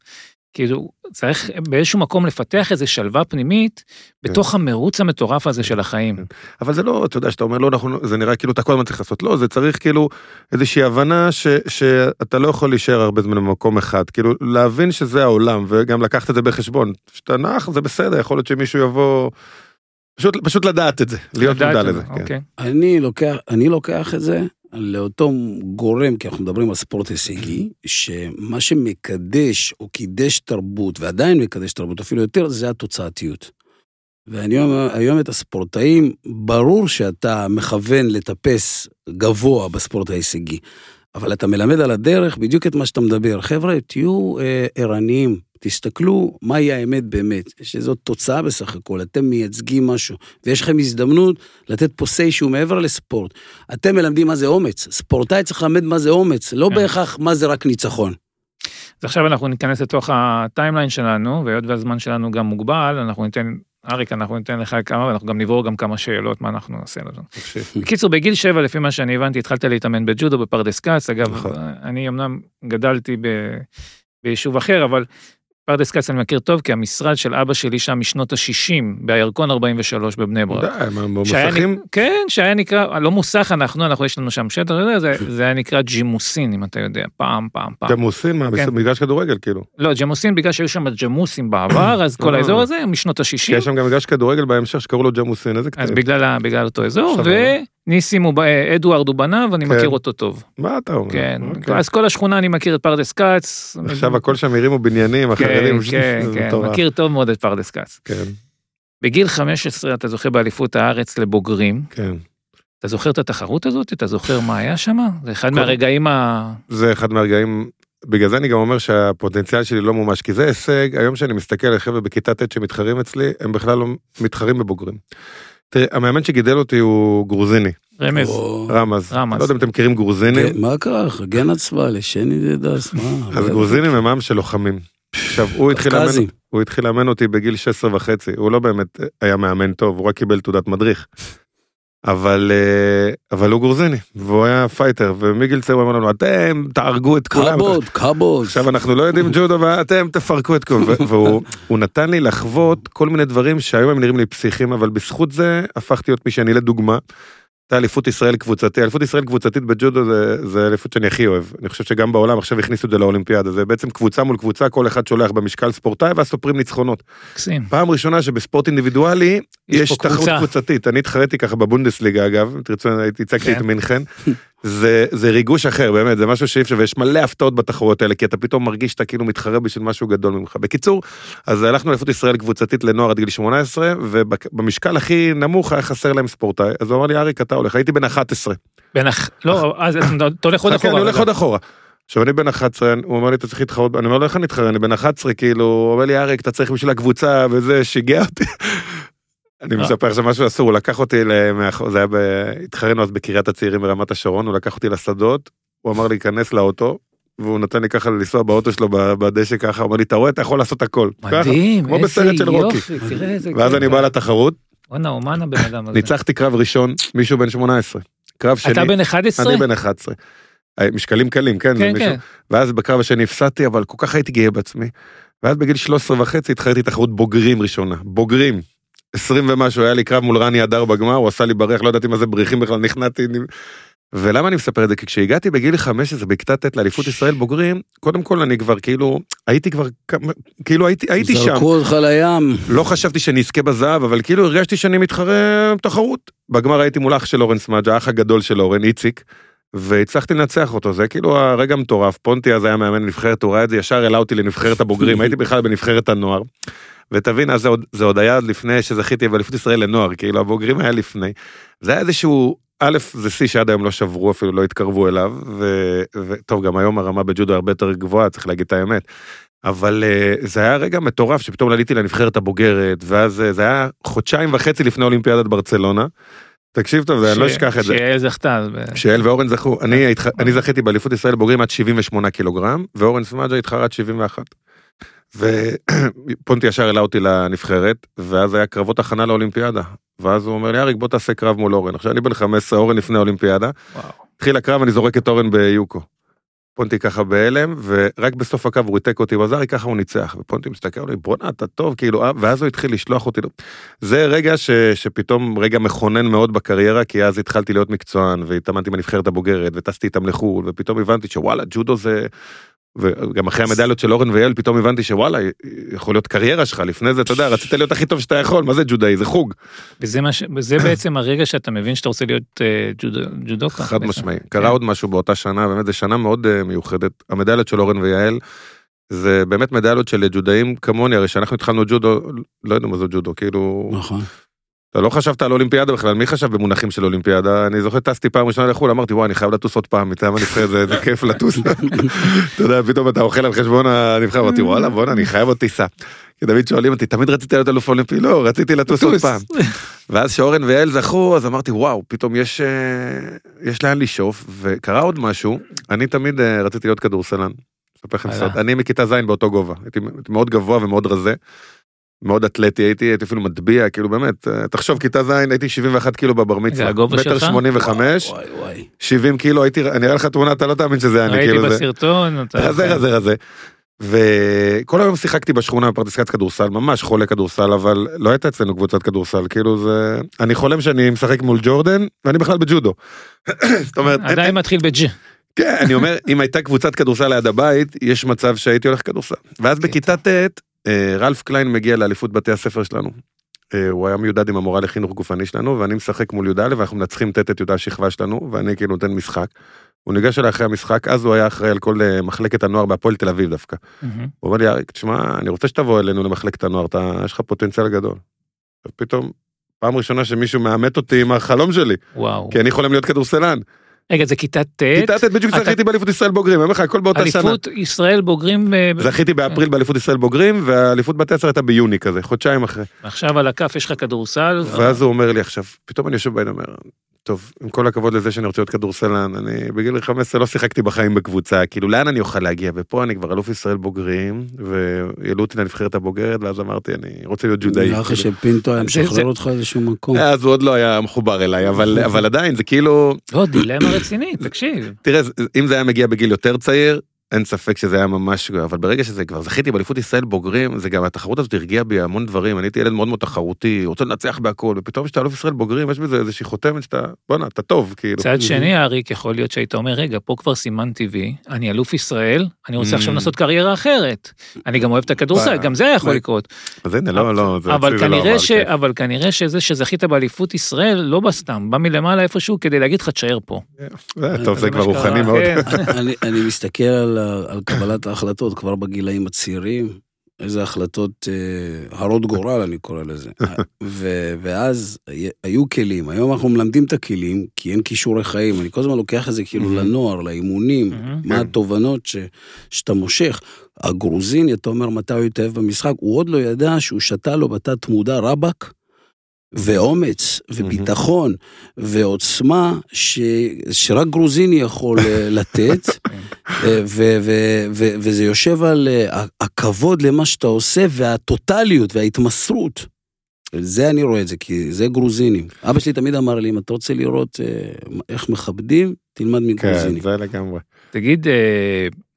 כאילו, צריך באיזשהו מקום לפתח איזו שלווה פנימית בתוך המרוץ המטורף הזה של החיים. כן. אבל זה לא, אתה יודע, שאתה אומר לא נכון, זה נראה כאילו אתה כל הזמן צריך לעשות, לא, זה צריך כאילו איזושהי הבנה ש, שאתה לא יכול להישאר הרבה זמן במקום אחד, כאילו להבין שזה העולם וגם לקחת את זה בחשבון, שאתה נח זה בסדר, יכול להיות שמישהו יבוא, פשוט, פשוט לדעת את זה, להיות מודע לזה. כן. אוקיי. אני לוקח, אני לוקח את זה לאותו גורם, כי אנחנו מדברים על ספורט הישגי, שמה שמקדש או קידש תרבות, ועדיין מקדש תרבות אפילו יותר, זה התוצאתיות. ואני אומר, היום את הספורטאים, ברור שאתה מכוון לטפס גבוה בספורט ההישגי, אבל אתה מלמד על הדרך בדיוק את מה שאתה מדבר. חבר'ה, תהיו אה, ערניים, תסתכלו מהי האמת באמת, שזאת תוצאה בסך הכל, אתם מייצגים משהו, ויש לכם הזדמנות לתת פה say שהוא מעבר לספורט. אתם מלמדים מה זה אומץ, ספורטאי צריך ללמד מה זה אומץ, לא כן. בהכרח מה זה רק ניצחון. אז עכשיו אנחנו ניכנס לתוך הטיימליין שלנו, והיות והזמן שלנו גם מוגבל, אנחנו ניתן, אריק, אנחנו ניתן לך כמה, ואנחנו גם נברור גם כמה שאלות, מה אנחנו נעשה לזה. בקיצור, בגיל שבע, לפי מה שאני הבנתי, התחלת להתאמן בג'ודו בפרדס כץ, אגב, נכון. אני אמנם גדלתי ב... ביישוב אחר, אבל פרדס כץ אני מכיר טוב, כי המשרד של אבא שלי שם משנות ה-60, בירקון 43 בבני ברק. במוסכים? כן, שהיה נקרא, לא מוסך אנחנו, אנחנו יש לנו שם שטח, זה, זה, היה נקרא ג'ימוסין, אם אתה יודע, פעם, פעם, פעם. ג'מוסין, מה, כן. מגרש כדורגל כאילו. לא, ג'מוסין, בגלל שהיו שם ג'מוסים בעבר, אז כל אה. האזור הזה משנות כי ה-60, יש שם גם מגרש כדורגל בהמשך שקראו לו ג'מוסין, איזה אז קטע. בגלל, בגלל אותו אזור, עכשיו, וניסים הוא, אדוארד הוא בניו, אני כן. מכיר אותו טוב. מה אתה אומר? כן, אוקיי. אז כל השכונה אני מכיר את פרדס כץ. עכשיו הכל שם הרימו בניינים, כן, החרדים, כן, זה כן, מטורף. מכיר טוב מאוד את פרדס כץ. כן, בגיל 15 אתה זוכה באליפות הארץ לבוגרים. כן. אתה זוכר את התחרות הזאת? אתה זוכר מה היה שם? זה אחד כל- מהרגעים ה... זה אחד מהרגעים, בגלל זה אני גם אומר שהפוטנציאל שלי לא מומש, כי זה הישג, היום שאני מסתכל על חבר'ה בכיתה ט' שמתחרים אצלי, הם בכלל לא מתחרים בבוגרים. תראה, המאמן שגידל אותי הוא גרוזיני, רמז. או- רמז. רמז. לא יודע אם אתם מכירים גרוזינים, כן, מה קרה? חגן הצבא לשני דדס, מה? אז גרוזינים הם עם של לוחמים. עכשיו, הוא התחיל לאמן. הוא התחיל לאמן אותי בגיל 16 וחצי, הוא לא באמת היה מאמן טוב, הוא רק קיבל תעודת מדריך. אבל, אה, אבל הוא גרוזיני, והוא היה fighter, ומגיל צעיר הוא אמר לנו, אתם תהרגו את כולם. כבוד, כבוד. עכשיו אנחנו לא יודעים ג'ודו ואתם תפרקו את כולם. והוא הוא נתן לי לחוות כל מיני דברים שהיום הם נראים לי פסיכיים, אבל בזכות זה הפכתי להיות מי שאני לדוגמה. הייתה אליפות ישראל קבוצתי, אליפות ישראל קבוצתית בג'ודו זה, זה אליפות שאני הכי אוהב. אני חושב שגם בעולם עכשיו הכניסו את זה לאולימפיאדה, זה בעצם קבוצה מול קבוצה, כל אחד שולח במשקל ספורטאי ואז סופרים ניצחונות. מקסים. פעם ראשונה שבספורט אינדיבידואלי יש יש תחרות קבוצה. קבוצתית, אני התחרתי ככה בבונדסליגה אגב, אם תרצו, הייתי הצגתי כן. את מינכן, זה, זה ריגוש אחר באמת, זה משהו שאי אפשר, ויש מלא הפתעות בתחרויות האלה, כי אתה פתאום מרגיש שאתה כאילו מתחרה בשביל משהו גדול ממך. בקיצור, אז הלכנו לאליפות ישראל קבוצתית לנוער עד גיל 18, ובמשקל הכי נמוך היה חסר להם ספורטאי, אז הוא אמר לי, אריק, אתה הולך, הייתי בן 11. בין הח... לא, אז אתה הולך עוד אחורה. אני הולך. עוד אחורה. עכשיו אני בן 11, הוא אומר לי אתה צריך להתחרות, אני אומר לו איך אני אתחרה, אני בן 11, כאילו, הוא אומר לי אריק אתה צריך בשביל הקבוצה וזה, שיגע אותי. אני אה. מספר עכשיו משהו אסור, הוא לקח אותי, זה היה, התחרנו אז בקריית הצעירים ברמת השרון, הוא לקח אותי לשדות, הוא אמר לי להיכנס לאוטו, והוא נתן לי ככה לנסוע באוטו שלו בדשא ככה, אמר לי אתה רואה אתה יכול לעשות הכל. ככה, מדהים, כמו איזה בסרט של רוקי. תראה איזה... ואז. אני בא לתחרות, וואנה, אומן הבן אדם הזה. ניצחתי קרב ראשון, מישהו בן 18. קרב שני, אתה בן 11? אני בן 11. אה, משקלים קלים, כן, כן, מישהו- כן. ואז בקרב השני הפסדתי, אבל כל כך הייתי גאה בעצמי. ואז בגיל 13 וחצי התחלתי תחרות בוגרים ראשונה. בוגרים. 20 ומשהו, היה לי קרב מול רני הדר בגמר, הוא עשה לי בריח, לא ידעתי מה זה בריחים בכלל, נכנעתי. ולמה אני מספר את זה? כי כשהגעתי בגיל 15 בכיתה ט' לאליפות ישראל בוגרים, קודם כל אני כבר כאילו, הייתי כבר, כאילו הייתי, הייתי שם. זרקו אותך לים. לא חשבתי שאני אזכה בזהב, אבל כאילו הרגשתי שאני מתחרה תחרות. בגמר הייתי מול אח של אורן סמאג'ה, האח הגדול של אורן, איציק, והצלחתי לנצח אותו, זה כאילו הרגע מטורף. פונטי אז היה מאמן נבחרת, הוא ראה את זה, ישר העלה אותי לנבחרת הבוגרים, הייתי בכלל בנבחרת הנוער. ותבין, אז זה עוד, זה עוד היה עוד לפני שזכיתי באליפות ישראל לנוער, כאילו הבוגרים היה לפני. זה היה איזשהו, א', זה שיא שעד היום לא שברו, אפילו לא התקרבו אליו, ו- וטוב, גם היום הרמה בג'ודו הרבה יותר גבוהה, צריך להגיד את האמת. אבל אה, זה היה רגע מטורף שפתאום עליתי לנבחרת הבוגרת, ואז אה, זה היה חודשיים וחצי לפני אולימפיאדת ברצלונה. תקשיב טוב, זה- אני לא ש- אשכח את זה. שיעל זכתה. שאל ואורן זכו, אני, התח... אני זכיתי באליפות ישראל בוגרים עד 78 קילוגרם, ואורן סמאג'ה התחרה עד 71. ופונטי ישר העלה אותי לנבחרת, ואז היה קרבות הכנה לאולימפיאדה. ואז הוא אומר לי, אריק בוא תעשה קרב מול אורן. עכשיו אני בן 15, אורן לפני האולימפיאדה, וואו. התחיל הקרב, אני זורק את אורן ביוקו. פונטי ככה בהלם, ורק בסוף הקו הוא ריתק אותי בזארי, ככה הוא ניצח. ופונטי מסתכל עליי, בואנה, אתה טוב, כאילו, אה, ואז הוא התחיל לשלוח אותי. זה רגע ש, שפתאום רגע מכונן מאוד בקריירה, כי אז התחלתי להיות מקצוען, והתאמנתי בנבחרת הבוגרת, וטסתי איתם לחו"ל, ופתאום הבנתי שוואלה, ג'ודו זה... וגם אחרי המדליות של אורן ויעל, פתאום הבנתי שוואלה, יכול להיות קריירה שלך, לפני זה, אתה יודע, רצית להיות הכי טוב שאתה יכול, מה זה ג'ודאי? זה חוג. וזה מה ש- וזה בעצם הרגע שאתה מבין שאתה רוצה להיות אה, ג'ודו- ג'ודוקה. חד. משמעי. כן. קרה עוד משהו באותה שנה, באמת, זו שנה מאוד אה, מיוחדת. המדליות של אורן ויעל, זה באמת מדליות של ג'ודאים כמוני, הרי כשאנחנו התחלנו ג'ודו, לא יודע מה זה ג'ודו, כאילו, נכון. אתה לא חשבת על אולימפיאדה בכלל, מי חשב במונחים של אולימפיאדה? אני זוכר טסתי פעם ראשונה לחו"ל, אמרתי וואי אני חייב לטוס עוד פעם מטעם הנבחרת, זה כיף לטוס. אתה יודע, פתאום אתה אוכל על חשבון הנבחרת, אמרתי וואלה בואנה אני חייב עוד טיסה. כי תמיד שואלים אותי, תמיד רציתי להיות אלוף אולימפי? לא, רציתי לטוס עוד. פעם. ואז שאורן ויעל זכו, אז אמרתי וואו, פתאום יש אה, יש לאן לשאוף, וקרה עוד משהו, אני תמיד אה, רציתי להיות כדורסלן. אני מכיתה ז' באותו גובה, הייתי מאוד גבוה ומאוד רזה. מאוד אתלטי הייתי, הייתי אפילו מטביע, כאילו באמת, אה, תחשוב כיתה ז' הייתי 71 קילו בבר מצווה, מטר שלך? 85, וואי וואי. 70 קילו הייתי, אני אראה לך תמונה, אתה לא תאמין שזה אני, ראיתי כאילו זה, בסרטון, אתה... רזה רזה רזה. וכל היום שיחקתי בשכונה בפרדסקת כדורסל, ממש חולה כדורסל, אבל לא הייתה אצלנו קבוצת כדורסל, כאילו זה... אני חולם שאני משחק מול ג'ורדן, ואני בכלל בג'ודו. זאת אומרת, עדיין מתחיל בג'. כן, אני אומר, אם הייתה קבוצת כדורסל ליד הבית, יש מצב שהייתי הולך כדורסל. ואז בכיתה ט', רלף קליין מגיע לאליפות בתי הספר שלנו. אה, הוא היה מיודד עם המורה לחינוך גופני שלנו, ואני משחק מול י"א, ואנחנו מנצחים ט' את י"א השכבה שלנו, ואני כאילו נותן משחק. הוא ניגש אליי אחרי המשחק, אז הוא היה אחראי על כל אה, מחלקת הנוער בהפועל תל אביב דווקא. הוא אומר לי, אריק, תשמע, אני רוצה שתבוא אלינו למחלקת הנוער, אתה, יש לך פוטנציאל גדול. ופתאום, פעם ראשונה שמישהו מאמת אותי עם החלום שלי, וואו. כי אני חולם להיות כדורסלן. רגע, זה כיתה ט', כיתה ט' בדיוק זכיתי באליפות ישראל בוגרים, אני אומר לך, הכל באותה שנה. אליפות ישראל בוגרים, אה, זכיתי באפריל באליפות ישראל בוגרים, והאליפות בתי הספר הייתה ביוני כזה, חודשיים אחרי. עכשיו על הכף יש לך כדורסל. ואז הוא אומר לי עכשיו, פתאום אני יושב בעין ואומר, טוב, עם כל הכבוד לזה שאני רוצה להיות כדורסלן, אני בגיל 15 לא שיחקתי בחיים בקבוצה, כאילו לאן אני אוכל להגיע? ופה אני כבר אלוף ישראל בוגרים, והעלו אותי לנבחרת הבוגרת, ואז אמרתי, אני רוצה להיות ג'ודאי. נראה לך כאילו. שפינטו היה משחרר אותך איזשהו מקום. אז הוא עוד לא היה מחובר אליי, אבל אבל עדיין, זה כאילו, לא, דילמה רצינית, תקשיב. תראה, אם זה היה מגיע בגיל יותר צעיר, אין ספק שזה היה ממש, אבל ברגע שזה כבר זכיתי באליפות ישראל בוגרים, זה גם התחרות הזאת הרגיעה בי המון דברים, אני הייתי ילד מאוד מאוד תחרותי, רוצה לנצח בהכל, ופתאום כשאתה אלוף ישראל בוגרים, יש בזה איזושהי חותמת שאתה, בואנה, אתה טוב, כאילו. צד שני, אריק, יכול להיות שהיית אומר, רגע, פה כבר סימנתי וי, אני אלוף ישראל, אני רוצה עכשיו Mm. לעשות קריירה אחרת. אני גם אוהב את הכדורסל, וואי, גם זה היה יכול. לקרות. אז הנה, לא, לא, זה אבל זה לא כנראה כן. אבל כנראה שזה שזכית באליפות ישראל, לא בסתם, בא מלמעלה איפשהו כדי להגיד לך, תשאר פה. זה- טוב, זה כבר רוחני מאוד. כן. אני, אני מסתכל על, ה- על קבלת ההחלטות כבר בגילאים הצעירים, איזה החלטות אה, הרות גורל אני קורא לזה. ו, ואז היו כלים, היום אנחנו מלמדים את הכלים, כי אין כישורי חיים, אני כל הזמן לוקח את זה כאילו. לנוער, לאימונים. מה כן. התובנות ש, שאתה מושך. הגרוזיני, אתה אומר מתי הוא התאהב במשחק, הוא עוד לא ידע שהוא שתה לו בתת מודע רבאק. ואומץ, וביטחון, ועוצמה, ש... שרק גרוזיני יכול אה, לתת, אה, ו- ו- ו- וזה יושב על אה, הכבוד למה שאתה עושה, והטוטליות וההתמסרות. זה אני רואה את זה, כי זה גרוזינים. אבא שלי תמיד אמר לי, אם אתה רוצה לראות איך מכבדים, תלמד כן, מגרוזיני. זה לגמרי. תגיד,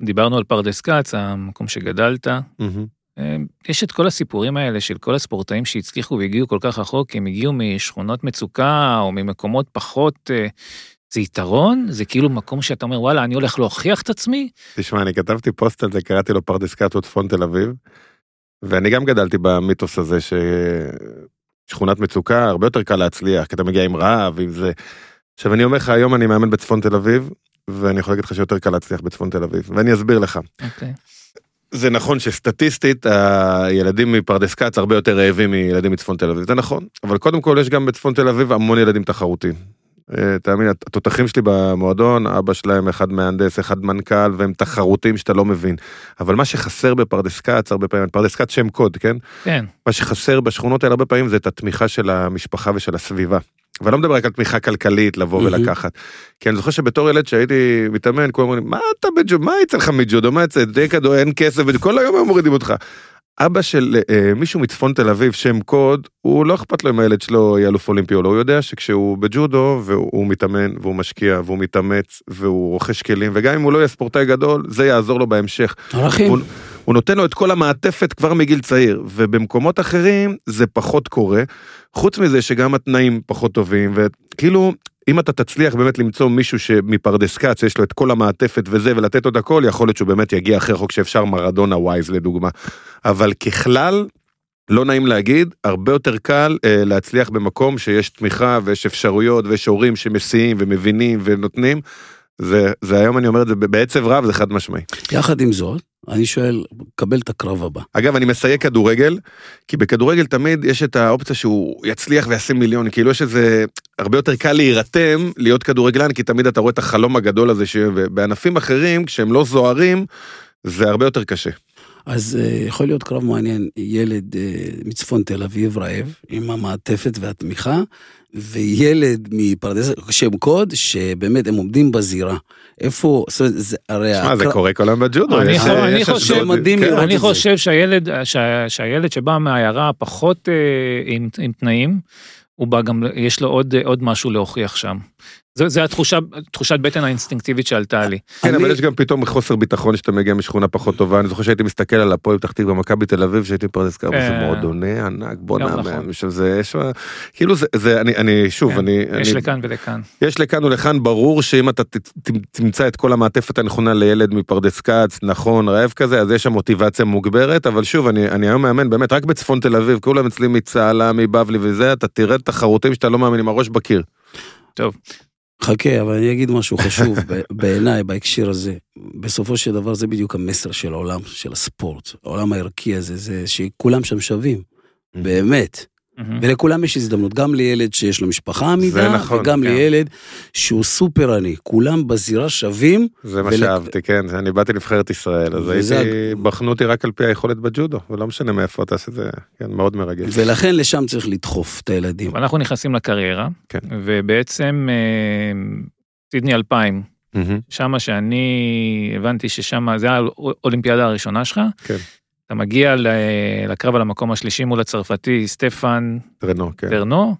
דיברנו על פרדס כץ, המקום שגדלת, מהמם. אה, יש את כל הסיפורים האלה של כל הספורטאים שהצליחו והגיעו כל כך רחוק, הם הגיעו משכונות מצוקה או ממקומות פחות... אה, זה יתרון? זה כאילו מקום שאתה אומר, וואלה, אני הולך להוכיח את עצמי? תשמע, אני כתבתי פוסט על זה, קראתי לו פרדס כץ או צפון תל אביב, ואני גם גדלתי במיתוס הזה ששכונת מצוקה, הרבה יותר קל להצליח, כי אתה מגיע עם רעב, עם זה. עכשיו, אני אומר לך, היום אני מאמן בצפון תל אביב, ואני יכול להגיד לך שיותר קל להצליח בצפון תל אביב, ואני אסביר לך. אוקיי. זה נכון שסטטיסטית הילדים מפרדס כץ הרבה יותר רעבים מילדים מצפון תל אביב, זה נכון, אבל קודם כל יש גם בצפון תל אביב המון ילדים תחרותיים. אה, תאמין, לי, התותחים שלי במועדון, אבא שלהם אחד מהנדס, אחד מנכ"ל, והם תחרותיים שאתה לא מבין. אבל מה שחסר בפרדס כץ, הרבה פעמים, פרדס כץ שם קוד, כן? כן, מה שחסר בשכונות האלה הרבה פעמים זה את התמיכה של המשפחה ושל הסביבה. ואני לא מדבר רק על תמיכה כלכלית לבוא מהמם. ולקחת. כי אני זוכר שבתור ילד שהייתי מתאמן, כולם אומרים, מה אתה בג'ודו, מה יצא לך מג'ודו, מה יצא, די כדור, אין כסף, וכל היום הם מורידים אותך. אבא של אה, מישהו מצפון תל אביב, שם קוד, הוא לא אכפת לו אם הילד שלו יהיה אלוף אולימפי או לא, הוא יודע שכשהוא בג'ודו והוא הוא מתאמן והוא משקיע והוא מתאמץ והוא רוכש כלים, וגם אם הוא לא יהיה ספורטאי גדול, זה יעזור לו בהמשך. ערכים. הוא, נותן לו את כל המעטפת כבר מגיל צעיר, ובמקומות אחרים זה פחות קורה. חוץ מזה שגם התנאים פחות טובים, וכאילו, אם אתה תצליח באמת למצוא מישהו שמפרדס כץ יש לו את כל המעטפת וזה, ולתת עוד הכל, יכול להיות שהוא באמת יגיע אחרי חוק שאפשר מרדונה ווייז לדוגמה. אבל ככלל, לא נעים להגיד, הרבה יותר קל אה, להצליח במקום שיש תמיכה ויש אפשרויות ויש הורים שמסיעים ומבינים ונותנים. זה, זה היום אני אומר את זה בעצב רב, זה חד משמעי. יחד עם זאת, אני שואל, קבל את הקרב הבא. אגב, אני מסייג כדורגל, כי בכדורגל תמיד יש את האופציה שהוא יצליח ויעשה מיליון, כאילו יש איזה, הרבה יותר קל להירתם להיות כדורגלן, כי תמיד אתה רואה את החלום הגדול הזה, שבענפים אחרים, כשהם לא זוהרים, זה הרבה יותר קשה. אז uh, יכול להיות קרב מעניין, ילד uh, מצפון תל אביב רעב, עם המעטפת והתמיכה, וילד מפרדס שם קוד, שבאמת הם עומדים בזירה. איפה, זאת אומרת, זה הרי... שמע, זה קורה כל היום בג'ודו. אני יש- חו- אני יש חושב- אשדוד- מדהים כן. אני. חושב שהילד, שה- שהילד שבא מהעיירה הפחות אה, עם, עם תנאים, הוא בא גם, יש לו עוד, אה, עוד משהו להוכיח שם. זה, זה התחושה, תחושת בטן האינסטינקטיבית שעלתה לי. כן, אבל אני- יש גם פתאום חוסר ביטחון שאתה מגיע משכונה פחות טובה. אני זוכר שהייתי מסתכל על הפועל פתח תקווה, מכבי תל אביב, שהייתי בפרדס קרב, זה אה. מועדוני ענק, בואנה, גם נכון. שם זה, יש, כאילו זה, זה, אני, אני, שוב, כן, אני, יש אני, לכאן ולכאן. יש לכאן ולכאן, ברור שאם אתה ת- ת- תמצא את כל המעטפת הנכונה לילד מפרדס כץ, נכון, רעב כזה, אז יש שם מוטיבציה מוגברת, אבל שוב, אני, אני היום מאמן באמת רק בצפון תל אביב, כולם אצלי מצהלה, מבבלי וזה, אתה תראה תחרותים שאתה לא מאמין עם הראש בקיר. טוב, חכה, אבל אני אגיד משהו חשוב בעיניי בהקשר הזה. בסופו של דבר זה בדיוק המסר של העולם, של הספורט. העולם הערכי הזה, זה שכולם שם שווים, באמת. מהמם. ולכולם יש הזדמנות, גם לילד שיש לו משפחה עמידה, נכון, וגם כן. לילד שהוא סופר עני. כולם בזירה שווים, זה מה ול- שאהבתי, כן, אני באתי לנבחרת ישראל, אז וזה הייתי, בחנו אותי רק על פי היכולת בג'ודו, ולא משנה מאיפה אתה, שזה, כן, מאוד מרגש. ולכן לשם צריך לדחוף את הילדים. אנחנו נכנסים לקריירה, כן. ובעצם אה, סידני 2000, מהמם. שמה שאני הבנתי ששם זה האולימפיאדה הראשונה שלך. כן. אתה מגיע לקרב על המקום השלישי מול הצרפתי סטפן טרנו, כן. טרנו.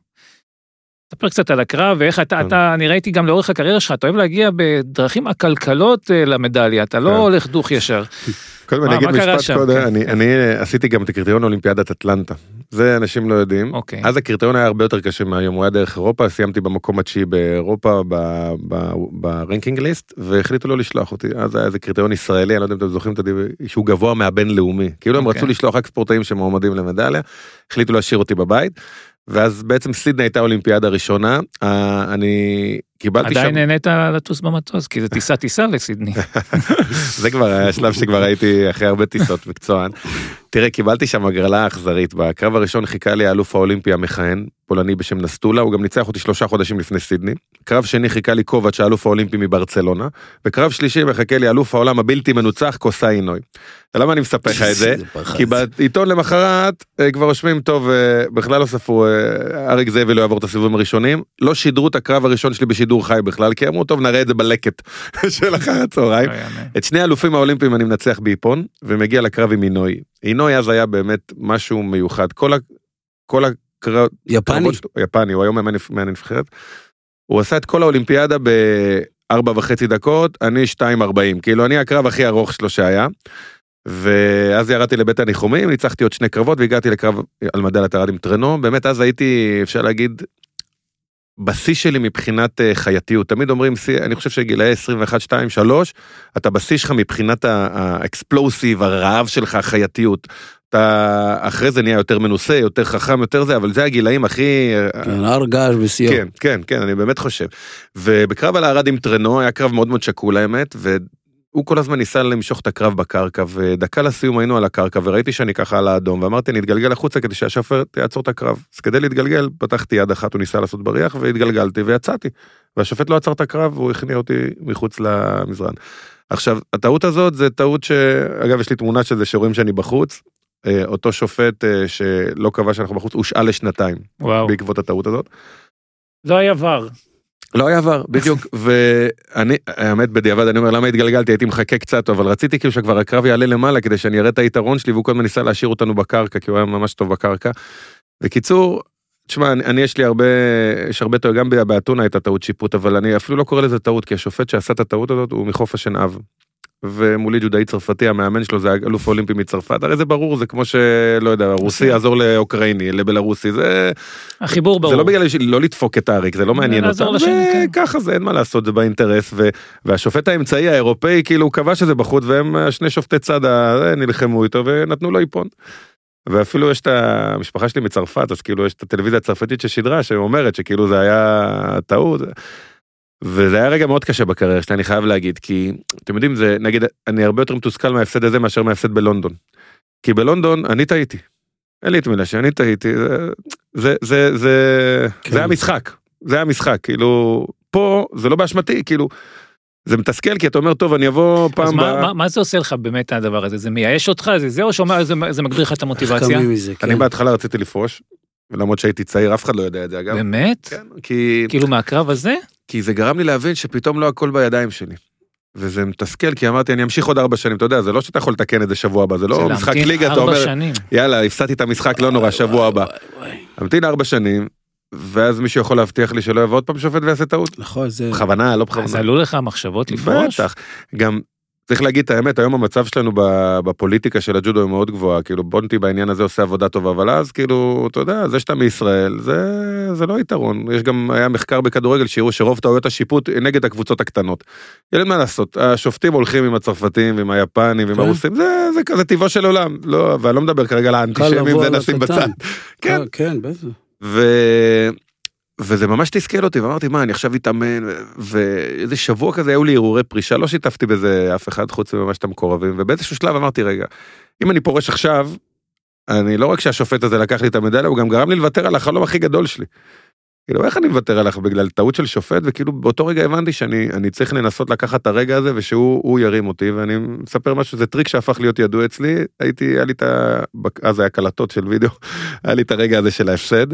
ספר קצת על הקרב ואיך אתה, כן. אתה, אני ראיתי גם לאורך הקריירה שלך, אתה אוהב להגיע בדרכים עקלקלות אה, למדליה, אתה לא כן. הולך דוך ישר. קודם אני אגיד משפט? קודם, כן. אני, אני עשיתי גם את הקריטריון אולימפיאדת אטלנטה. זה אנשים לא יודעים. אוקיי. אז הקריטריון היה הרבה יותר קשה מהיום, הוא היה דרך אירופה, סיימתי במקום התשיעי באירופה ב ranking list, והחליטו לא לשלוח אותי. אז היה איזה קריטריון ישראלי, אני לא יודע אם אתם זוכרים שהוא גבוה מהבינלאומי. כאילו הם אוקיי. רצו לשלוח רק ספורטאים שמועמדים למדליה, החליטו להשאיר אותי בבית. ואז בעצם סידני הייתה האולימפיאדה הראשונה, אה, אני קיבלתי שם... עדיין נהנית לטוס במטוס, כי זה טיסה טיסה לסידני. זה כבר היה שלב שכבר הייתי אחרי הרבה טיסות מקצוען. תראה, קיבלתי שם הגרלה אכזרית. בקרב הראשון חיכה לי האלוף האולימפי המכהן, פולני בשם נסטולה, הוא גם ניצח אותי שלושה חודשים לפני סידני. קרב שני חיכה לי קובץ' האלוף האולימפי מברצלונה. וקרב שלישי מחכה לי אלוף העולם הבלתי מנוצח קוסאינוי. ולמה אני מספר לך את זה? כי בעיתון למחרת אה, כבר רושמים טוב אה, בכלל לא ספרו אה, אריק זאבי לא יעבור את הסיבובים הראשונים לא שידרו את הקרב הראשון שלי בשידור חי בכלל כי אמרו טוב נראה את זה בלקט של אחר הצהריים. לא. את שני האלופים האולימפיים אני מנצח באיפון ומגיע לקרב עם אינוי. אינוי אז היה באמת משהו מיוחד כל ה... כל הקרב... יפני. קרבות יפני הוא היום מהנבחרת. הוא עשה את כל האולימפיאדה בארבע וחצי דקות אני שתיים ארבעים כאילו אני הקרב הכי ארוך שלו שהיה. ואז ירדתי לבית הניחומים ניצחתי עוד שני קרבות והגעתי לקרב על מדליית ארד עם טרנו באמת אז הייתי אפשר להגיד. בשיא שלי מבחינת אה, חייתיות תמיד אומרים אני חושב שגילאי 21 2 3 אתה בשיא שלך מבחינת האקספלוסיב הרעב שלך החייתיות. אתה אחרי זה נהיה יותר מנוסה יותר חכם יותר זה אבל זה הגילאים הכי כן, הר געש בשיאו. כן, כן, כן, אני באמת חושב. ובקרב על הארד עם טרנו היה קרב מאוד מאוד שקול האמת, והוא כל הזמן ניסה למשוך את הקרב בקרקע, ודקה לסיום היינו על הקרקע, וראיתי שאני ככה על האדום, ואמרתי, אני אתגלגל החוצה כדי שהשופט יעצור את הקרב. אז כדי להתגלגל, פתחתי יד אחת, הוא ניסה לעשות בריח, והתגלגלתי ויצאתי. והשופט לא עצר את הקרב, והוא הכניע אותי מחוץ למזרן. עכשיו, הטעות הזאת זה טעות ש... אגב, יש לי תמונה של זה שרואים שאני בחוץ. אה, אותו שופט אה, שלא קבע שאנחנו בחוץ, הושעה לשנתיים וואו. בעקבות הטעות הזאת. לא היה ור. לא היה עבר, בדיוק, ואני, האמת בדיעבד אני אומר למה התגלגלתי, הייתי מחכה קצת, אבל רציתי כאילו שכבר הקרב יעלה למעלה כדי שאני אראה את היתרון שלי, והוא כל הזמן ניסה להשאיר אותנו בקרקע, כי הוא היה ממש טוב בקרקע. בקיצור, תשמע, אני, אני יש לי הרבה, יש הרבה טעות, גם באתונה הייתה טעות שיפוט, אבל אני אפילו לא קורא לזה טעות, כי השופט שעשה את הטעות הזאת הוא מחוף השנהב. ומולי ג'ודאי צרפתי, המאמן שלו זה אלוף אולימפי מצרפת, הרי זה ברור, זה כמו שלא יודע, רוסי יעזור לאוקראיני, לבלרוסי, זה... החיבור ברור. זה לא בגלל לא לדפוק את האריק, זה לא מעניין אותם, לשני, כן. וככה זה אין מה לעשות, זה באינטרס, ו- והשופט האמצעי האירופאי כאילו קבע שזה בחוץ, והם שני שופטי צד ה- נלחמו איתו ונתנו לו איפון. ואפילו יש את המשפחה שלי מצרפת, אז כאילו יש את הטלוויזיה הצרפתית ששידרה, שאומרת שכאילו זה היה טעות. וזה היה רגע מאוד קשה בקריירה שלי, אני חייב להגיד, כי אתם יודעים, זה, נגיד, אני הרבה יותר מתוסכל מההפסד הזה מאשר מההפסד בלונדון. כי בלונדון אני טעיתי. אין לי את מילה שאני טעיתי, זה, זה, זה, זה, כן. זה המשחק, זה המשחק, כאילו, פה זה לא באשמתי, כאילו, זה מתסכל כי אתה אומר, טוב, אני אבוא אז פעם מה, הבאה. מה, מה זה עושה לך באמת הדבר הזה? זה מייאש אותך? זה זה או שאומר זה, זה מגביר לך את איך המוטיבציה? קמים מזה, כן. אני בהתחלה רציתי לפרוש, למרות שהייתי צעיר, אף אחד לא יודע את זה אגב. באמת? כן, כי, כאילו מהקרב הזה? כי זה גרם לי להבין שפתאום לא הכל בידיים שלי. וזה מתסכל, כי אמרתי, אני אמשיך עוד ארבע שנים, אתה יודע, זה לא שאתה יכול לתקן את זה שבוע הבא, זה זה לא משחק ליגה, אתה אומר, שנים. יאללה, הפסדתי את המשחק, לא נורא, שבוע הבא. אמתין ארבע שנים, ואז מישהו יכול להבטיח לי שלא יבוא עוד פעם שופט ויעשה טעות? נכון, זה... בכוונה, לא אז בכוונה. עלו לך מחשבות לפרוש? בטח. גם, צריך להגיד את האמת, היום המצב שלנו בפוליטיקה של הג'ודו היא מאוד גבוהה, כאילו בונטי בעניין הזה עושה עבודה טובה, אבל אז כאילו, אתה יודע, זה שאתה מישראל, זה, זה לא יתרון. יש גם, היה מחקר בכדורגל שהראו שרוב טעויות השיפוט נגד הקבוצות הקטנות. אין מה לעשות, השופטים הולכים עם הצרפתים ועם היפנים ועם כן. הרוסים, זה, זה כזה טבעו של עולם, לא, ואני לא מדבר כרגע על האנטישמים, זה נשים. בצד. כן. אה, כן, בטח. וזה ממש תסכל אותי, ואמרתי, מה, אני עכשיו אתאמן, ואיזה שבוע כזה היו לי הרהורי פרישה, לא שיתפתי בזה אף אחד חוץ מממש את המקורבים, ובאיזשהו שלב אמרתי, רגע, אם אני פורש עכשיו, אני לא רק שהשופט הזה לקח לי את המדליה, הוא גם גרם לי לוותר על החלום הכי גדול שלי. כאילו, איך אני מוותר עליך בגלל טעות של שופט, וכאילו באותו רגע הבנתי שאני אני צריך לנסות לקחת את הרגע הזה, ושהוא הוא ירים אותי, ואני מספר משהו, זה טריק שהפך להיות ידוע אצלי, הייתי, היה לי את ה... אז היה קלטות של וידאו, היה לי את הרגע הזה של ההפסד.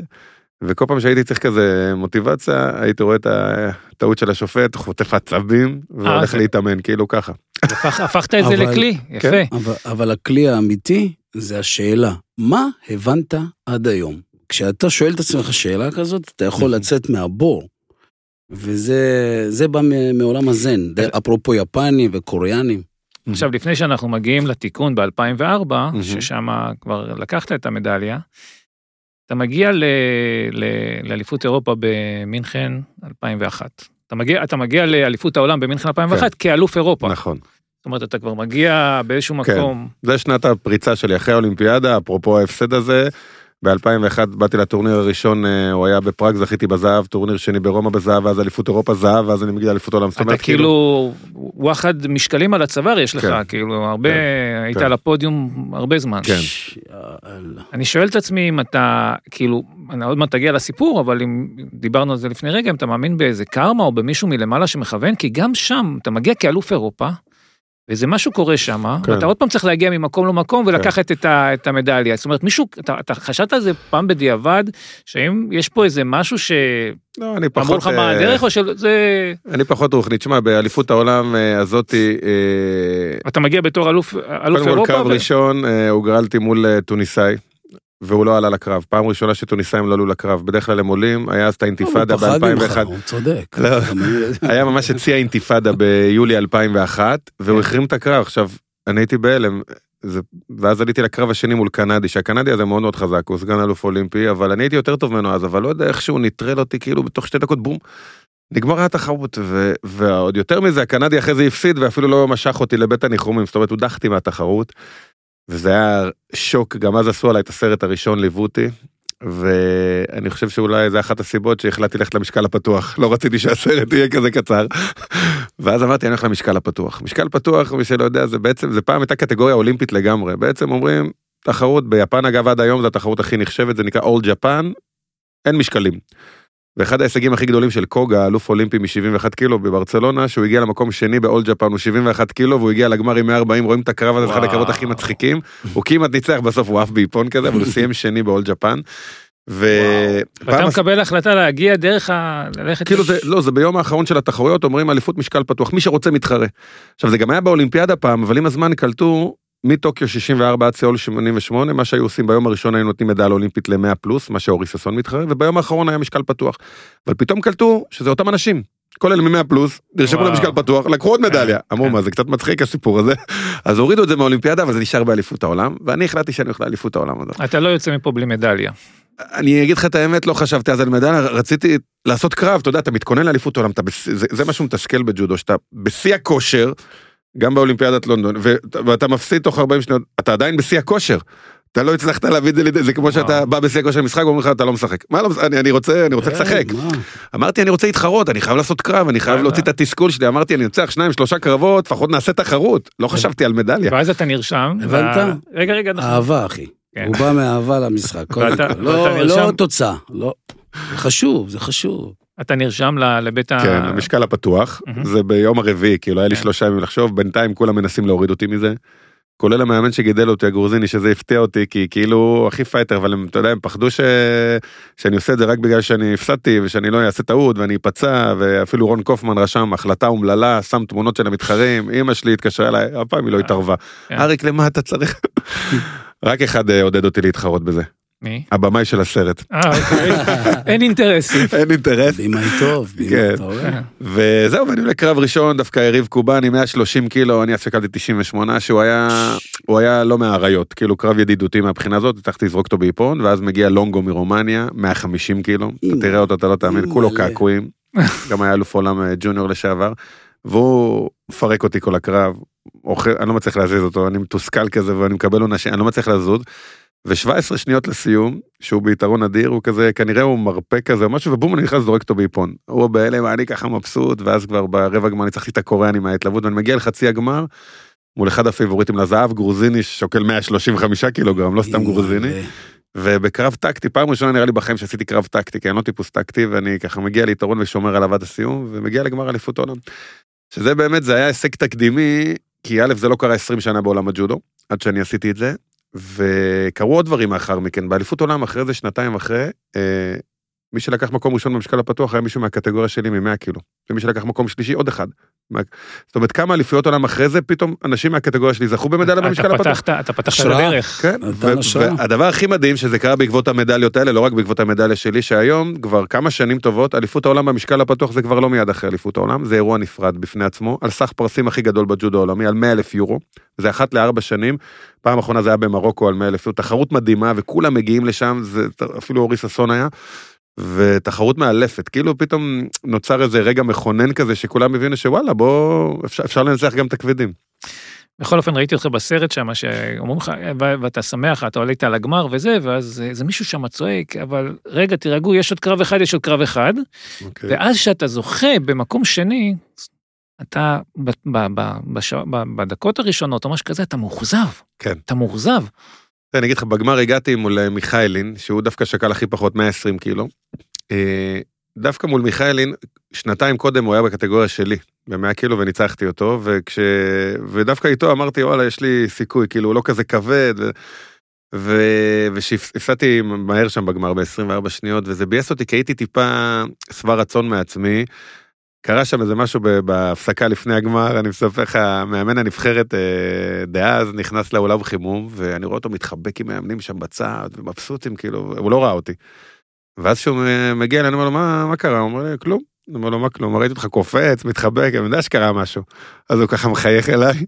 וכל פעם שהייתי צריך כזה מוטיבציה, הייתי רואה את הטעות של השופט, חוטף עצבים, והולך זה- להתאמן, כאילו ככה. הפך- הפכת את זה לכלי, כן. יפה. אבל, אבל הכלי האמיתי זה השאלה, מה הבנת עד היום? כשאתה שואל את עצמך שאלה כזאת, אתה יכול לצאת מהבור. וזה זה בא מעולם הזן, אפרופו יפנים וקוריאנים. עכשיו, לפני שאנחנו מגיעים לתיקון ב-2004, מהמם. ששם כבר לקחת את המדליה, אתה מגיע לאליפות אירופה במינכן 2001. אתה מגיע, אתה מגיע לאליפות העולם במינכן 2001 כאלוף אירופה. נכון. זאת אומרת, אתה כבר מגיע באיזשהו כן. מקום. זה שנת הפריצה שלי אחרי האולימפיאדה, אפרופו ההפסד הזה. ב-2001 באתי לטורניר הראשון, אה, הוא היה בפראג, זכיתי בזהב, טורניר שני ברומא בזהב, ואז אליפות אירופה זהב, ואז אני מגיע לאליפות העולם. זאת אתה כאילו, וואחד משקלים על הצוואר יש לך, כן. כאילו, הרבה, כן, היית כן. על הפודיום הרבה זמן. כן. יאללה. אני שואל את עצמי אם אתה, כאילו, אני עוד מעט תגיע לסיפור, אבל אם דיברנו על זה לפני רגע, אם אתה מאמין באיזה קרמה או במישהו מלמעלה שמכוון, כי גם שם אתה מגיע כאלוף אירופה, ואיזה משהו קורה שם, כן. ואתה עוד פעם צריך להגיע ממקום למקום ולקחת את, ה, את המדליה. זאת אומרת, מישהו, אתה, אתה חשבת על זה פעם בדיעבד, שאם יש פה איזה משהו שאמרו לא, אני פחות... לך מה אה, הדרך, או שזה... אני פחות רוחני. תשמע, באליפות העולם אה, הזאתי, אה, אתה מגיע בתור אלוף, אלוף קודם כל אירופה, קרב ו- ראשון הוגרלתי מול טוניסאי. והוא לא עלה לקרב, פעם ראשונה שטוניסאים לא עלו לקרב, בדרך כלל הם עולים, היה אז את האינתיפאדה הוא פחד ממך, ב-2001, הוא צודק. לא. היה ממש את שיא האינתיפאדה ביולי 2001, והוא החרים את הקרב, עכשיו, אני הייתי בהלם, זה- ואז עליתי לקרב השני מול קנדי, שהקנדי הזה מאוד מאוד חזק, הוא סגן אלוף אולימפי, אבל אני הייתי יותר טוב ממנו אז, אבל לא יודע איך שהוא נטרל אותי, כאילו בתוך שתי דקות בום. נגמר התחרות, ו- ועוד יותר מזה, הקנדי אחרי זה הפסיד ואפילו לא משך אותי לבית הניחומים, זאת אומרת, הודחתי מהתחרות. וזה היה שוק, גם אז עשו עליי את הסרט הראשון, ליוו אותי, ואני חושב שאולי זה אחת הסיבות שהחלטתי ללכת למשקל הפתוח, לא רציתי שהסרט יהיה כזה קצר. ואז אמרתי, אני הולך למשקל הפתוח. משקל פתוח, מי שלא יודע, זה בעצם, זה פעם הייתה קטגוריה אולימפית לגמרי, בעצם אומרים, תחרות ביפן אגב עד היום זו התחרות הכי נחשבת, זה נקרא All Japan, אין משקלים. ואחד ההישגים הכי גדולים של קוגה, אלוף אולימפי מ-71 קילו בברצלונה, שהוא הגיע למקום שני באול ג'פן, הוא 71 קילו, והוא הגיע לגמר עם 140, רואים את הקרב הזה, זה אחד. הקרבות הכי מצחיקים. הוא כמעט ניצח, בסוף הוא עף באיפון כזה, אבל הוא סיים שני באול ג'פן. ו... ואתה מקבל החלטה להגיע דרך ה... ללכת... כאילו זה, לא, זה ביום האחרון של התחרויות, אומרים אליפות משקל פתוח, מי שרוצה מתחרה. עכשיו זה גם היה באולימפיאדה פעם, אבל עם הזמן קלטו מטוקיו 64 עד סיול 88, מה שהיו עושים ביום הראשון היו נותנים מדליה אולימפית ל-100 פלוס, מה שאורי ששון מתחרה, וביום האחרון היה משקל פתוח. אבל פתאום קלטו שזה אותם אנשים. כל אלה מ-100 פלוס, נרשמו. למשקל פתוח, לקחו עוד מדליה. אמרו כן. מה זה קצת מצחיק הסיפור הזה. אז הורידו את זה מהאולימפיאדה, אבל זה נשאר באליפות העולם, ואני החלטתי שאני הולך לאליפות העולם הזאת. אתה לא יוצא מפה בלי מדליה. אני אגיד לך את האמת, לא חשבתי אז על מדליה, רציתי לעשות קרב, אתה יודע, אתה מתכונן לאליפות העולם. זה, זה משהו מתסכל בג'ודו, שאתה בשיא הכושר, גם באולימפיאדת לונדון, ו... ואתה מפסיד תוך 40 שניות, אתה עדיין בשיא הכושר. אתה לא הצלחת להביא את זה לידי, זה כמו שאתה בא בשיא הכושר משחק ואומרים לך אתה לא משחק. מה לא, אני, אני רוצה, אני רוצה כן, לשחק. אמרתי אני רוצה להתחרות, אני חייב לעשות קרב, אני חייב. להוציא את התסכול שלי, אמרתי אני אנצח שניים שלושה קרבות, לפחות נעשה תחרות. לא חשבתי על מדליה. ואז אתה נרשם. הבנת? רגע, רגע. אהבה, אחי. כן. הוא בא מאהבה למשחק. לא- לא? תוצאה, לא. חשוב, זה חשוב. אתה נרשם לבית ה... כן, המשקל הפתוח, מהמם. זה ביום הרביעי, כאילו היה לי כן. שלושה ימים לחשוב, בינתיים כולם מנסים להוריד אותי מזה. כולל המאמן שגידל אותי, הגרוזיני, שזה הפתיע אותי, כי כאילו הכי fighter, אבל הם, אתה יודע, הם פחדו ש... שאני עושה את זה רק בגלל שאני הפסדתי, ושאני לא אעשה טעות, ואני אפצע, ואפילו רון קופמן רשם החלטה אומללה, שם תמונות של המתחרים, אמא שלי התקשרה אליי, אף פעם היא לא התערבה. כן. אריק, למה אתה צריך? רק אחד אה, עודד אותי להתחרות בזה, מי? הבמאי של הסרט. אה, אוקיי. אין אינטרסים. אין אינטרס. בימאי טוב, בימאי, כן. אתה רואה? וזהו, ואני עולה קרב ראשון, דווקא יריב קובאני, 130 קילו, אני אז שקלתי 98, שהוא היה, הוא היה לא מהאריות, כאילו קרב ידידותי מהבחינה הזאת, הצלחתי לזרוק אותו באיפון, ואז מגיע לונגו מרומניה, 150 קילו, אתה. תראה אותו, אתה לא תאמין, כולו. קעקועים, גם היה אלוף עולם אה, ג'וניור לשעבר, והוא מפרק אותי כל הקרב, אני לא מצליח להזיז אותו, אני מתוסכל כזה ואני מקבל עונשים, אני לא מצליח לזוז. ו-17 שניות לסיום, שהוא ביתרון אדיר, הוא כזה, כנראה הוא מרפא כזה או משהו, ובום, אני נכנס זורק אותו באיפון. הוא בהלם, אני ככה מבסוט, ואז כבר ברבע הגמר ניצחתי את הקוריאני מההתלהבות, ואני מגיע לחצי הגמר, מול אחד הפייבוריטים לזהב, גרוזיני ששוקל 135 קילוגרם, לא סתם גרוזיני. ובקרב טקטי, פעם ראשונה נראה לי בחיים שעשיתי קרב טקטי, כי אני לא טיפוס טקטי, ואני ככה מגיע ליתרון ושומר עליו עד הסיום, ומגיע לגמר אליפות העולם. שזה באמת, זה היה הישג תקדימי, כי א', זה לא קרה 20 שנה בעולם הג'ודו, עד שאני עשיתי את זה, וקרו עוד דברים לאחר מכן. באליפות עולם, אחרי זה, שנתיים אחרי, אה, מי שלקח מקום ראשון במשקל הפתוח היה מישהו מהקטגוריה שלי מ-100 קילו. ומי שלקח מקום שלישי, עוד אחד. זאת אומרת, כמה אליפויות עולם אחרי זה, פתאום אנשים מהקטגוריה שלי זכו במדליה במשקל הפתוח. פתחת, אתה פתחת השראה. לדרך. כן. והדבר הכי מדהים שזה קרה בעקבות המדליות האלה, לא רק בעקבות המדליה שלי, שהיום כבר כמה שנים טובות, אליפות העולם במשקל הפתוח זה כבר לא מיד אחרי אליפות העולם, זה אירוע נפרד בפני עצמו, על סך פרסים הכי גדול בג'ודו העולמי, על 100 אלף יורו, זה אחת לארבע שנים, פעם אחרונה זה היה במרוקו על 100 אלף יורו, תחרות מדהימה וכולם מגיעים לשם, זה אפילו אורי ששון היה. ותחרות מאלפת, כאילו פתאום נוצר איזה רגע מכונן כזה שכולם הבינו שוואלה בוא אפשר, אפשר לנצח גם את הכבדים. בכל אופן ראיתי אותך בסרט שם, שאומרים לך, ו- ואתה שמח, אתה עלית על הגמר וזה, ואז אה, זה מישהו שם צועק, אבל רגע, תירגעו, יש עוד קרב אחד, יש עוד קרב אחד, אוקיי. ואז כשאתה זוכה במקום שני, אתה ב- ב- ב- בש- בדקות הראשונות או משהו כזה, אתה מאוכזב. כן. אתה מאוכזב. אני אגיד לך, בגמר הגעתי מול אה, מיכאלין, שהוא דווקא שקל הכי פחות 120 קילו. אה, דווקא מול מיכאלין, שנתיים קודם הוא היה בקטגוריה שלי, ב-100 קילו, וניצחתי אותו, וכש... ודווקא איתו אמרתי, וואלה, יש לי סיכוי, כאילו, הוא לא כזה כבד, ו... ו... ושהפסדתי מהר שם בגמר ב-24 שניות, וזה ביאס אותי, כי הייתי טיפה שבע רצון מעצמי. קרה שם איזה משהו בהפסקה לפני הגמר, אני מספר לך, מאמן הנבחרת אה, דאז נכנס לאולם חימום, ואני רואה אותו מתחבק עם מאמנים שם בצד, ומבסוטים, כאילו, הוא לא ראה אותי. ואז כשהוא מגיע אליי, אני אומר לו, מה, מה קרה? הוא אומר לי, כלום. אני אומר לו, מה כלום? ראיתי אותך קופץ, מתחבק, אני יודע שקרה משהו. אז הוא ככה מחייך אליי. הוא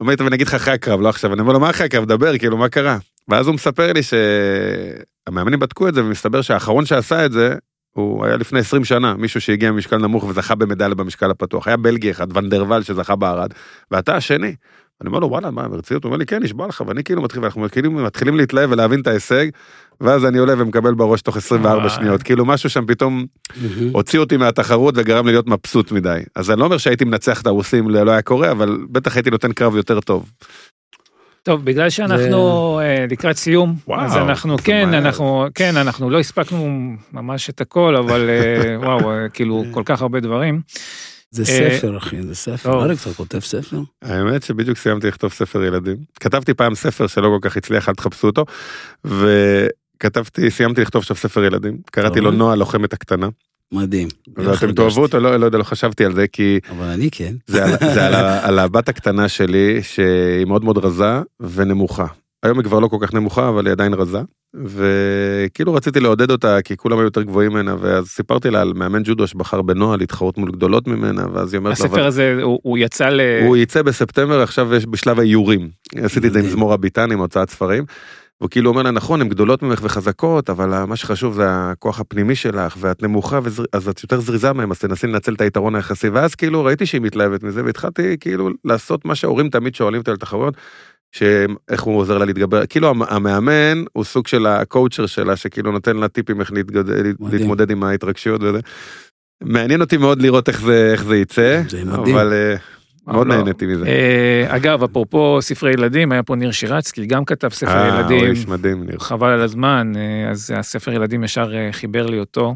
אומר לי, טוב, אני אגיד לך אחרי הקרב, לא עכשיו. אני אומר לו, מה אחרי הקרב? דבר, כאילו, מה קרה? ואז הוא מספר לי שהמאמנים בדקו את זה, ומסתבר שהאחרון שעשה את זה, הוא היה לפני 20 שנה, מישהו שהגיע ממשקל נמוך וזכה במדליה במשקל הפתוח. היה בלגי אחד, ונדרוול, שזכה בערד, ואתה השני. אני אומר לו, וואלה, מה, ברצינות? הוא אומר לי, כן, נשבע לך, ואני כאילו מתחיל, ואנחנו מתחילים, מתחילים להתלהב ולהבין את ההישג, ואז אני עולה ומקבל בראש תוך 24 וואי. שניות. כאילו משהו שם פתאום. הוציא אותי מהתחרות וגרם לי להיות מבסוט מדי. אז אני לא אומר שהייתי מנצח את הרוסים, לא היה קורה, אבל בטח הייתי נותן קרב יותר טוב. טוב, בגלל שאנחנו אה, לקראת סיום, וואו, אז אנחנו, זה כן, מהר. אנחנו, כן, אנחנו לא הספקנו ממש את הכל, אבל אה, וואו, אה, כאילו, כל כך הרבה דברים. זה ספר, אחי, זה ספר. אריק, אתה כותב ספר? האמת שבדיוק סיימתי לכתוב ספר ילדים. כתבתי פעם ספר שלא כל כך הצליח, אל תחפשו אותו, וכתבתי, סיימתי לכתוב עכשיו ספר ילדים. קראתי לו. נועה הלוחמת הקטנה. מדהים. ואתם תאהבו אותו, לא, לא יודע, לא חשבתי על זה, כי אבל אני כן. זה על, זה על, על הבת הקטנה שלי, שהיא מאוד מאוד רזה ונמוכה. היום היא כבר לא כל כך נמוכה, אבל היא עדיין רזה. וכאילו רציתי לעודד אותה, כי כולם היו יותר גבוהים ממנה, ואז סיפרתי לה על מאמן ג'ודו שבחר בנועה להתחרות מול גדולות ממנה, ואז היא אומרת לו, הספר הזה, הוא הוא יצא ל... הוא יצא בספטמבר, עכשיו יש בשלב האיורים. עשיתי את זה עם מדהים. זמור הביטן, עם הוצאת ספרים. והוא כאילו אומר לה, נכון, הן גדולות ממך וחזקות, אבל מה שחשוב זה הכוח הפנימי שלך, ואת נמוכה, וזר... אז את יותר זריזה מהם, אז תנסי לנצל את היתרון היחסי. ואז כאילו ראיתי שהיא מתלהבת מזה, והתחלתי כאילו לעשות מה שההורים תמיד שואלים אותי על תחרויות. שאיך הוא עוזר לה להתגבר, כאילו המ- המאמן הוא סוג של הקואוצ'ר שלה, שכאילו נותן לה טיפים איך להתגודד, להתמודד עם ההתרגשויות וזה. מעניין אותי מאוד לראות איך זה, איך זה יצא, זה מדהים. אבל אה, מאוד לא. נהניתי מזה. אה, אגב, אפרופו ספרי ילדים, היה פה ניר שירצקי, גם כתב ספר אה, הוא ילדים. איש מדהים, ניר. חבל על הזמן, אה, אז הספר ילדים ישר אה, חיבר לי אותו.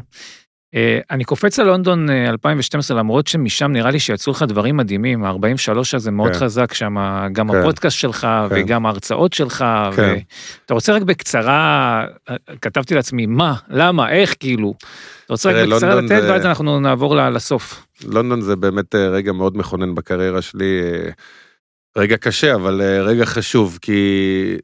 אה, אני קופץ על לונדון אה, 2012 למרות שמשם נראה לי שיצאו לך דברים מדהימים, ה-43 הזה מאוד כן. חזק שם, גם כן. הפודקאסט שלך כן. וגם ההרצאות שלך. כן. אתה רוצה רק בקצרה, אה, כתבתי לעצמי מה, למה, איך כאילו. אתה רוצה רק בקצרה לתת זה- ואז אנחנו נעבור לסוף. לונדון זה באמת רגע מאוד מכונן בקריירה שלי. רגע קשה, אבל רגע חשוב, כי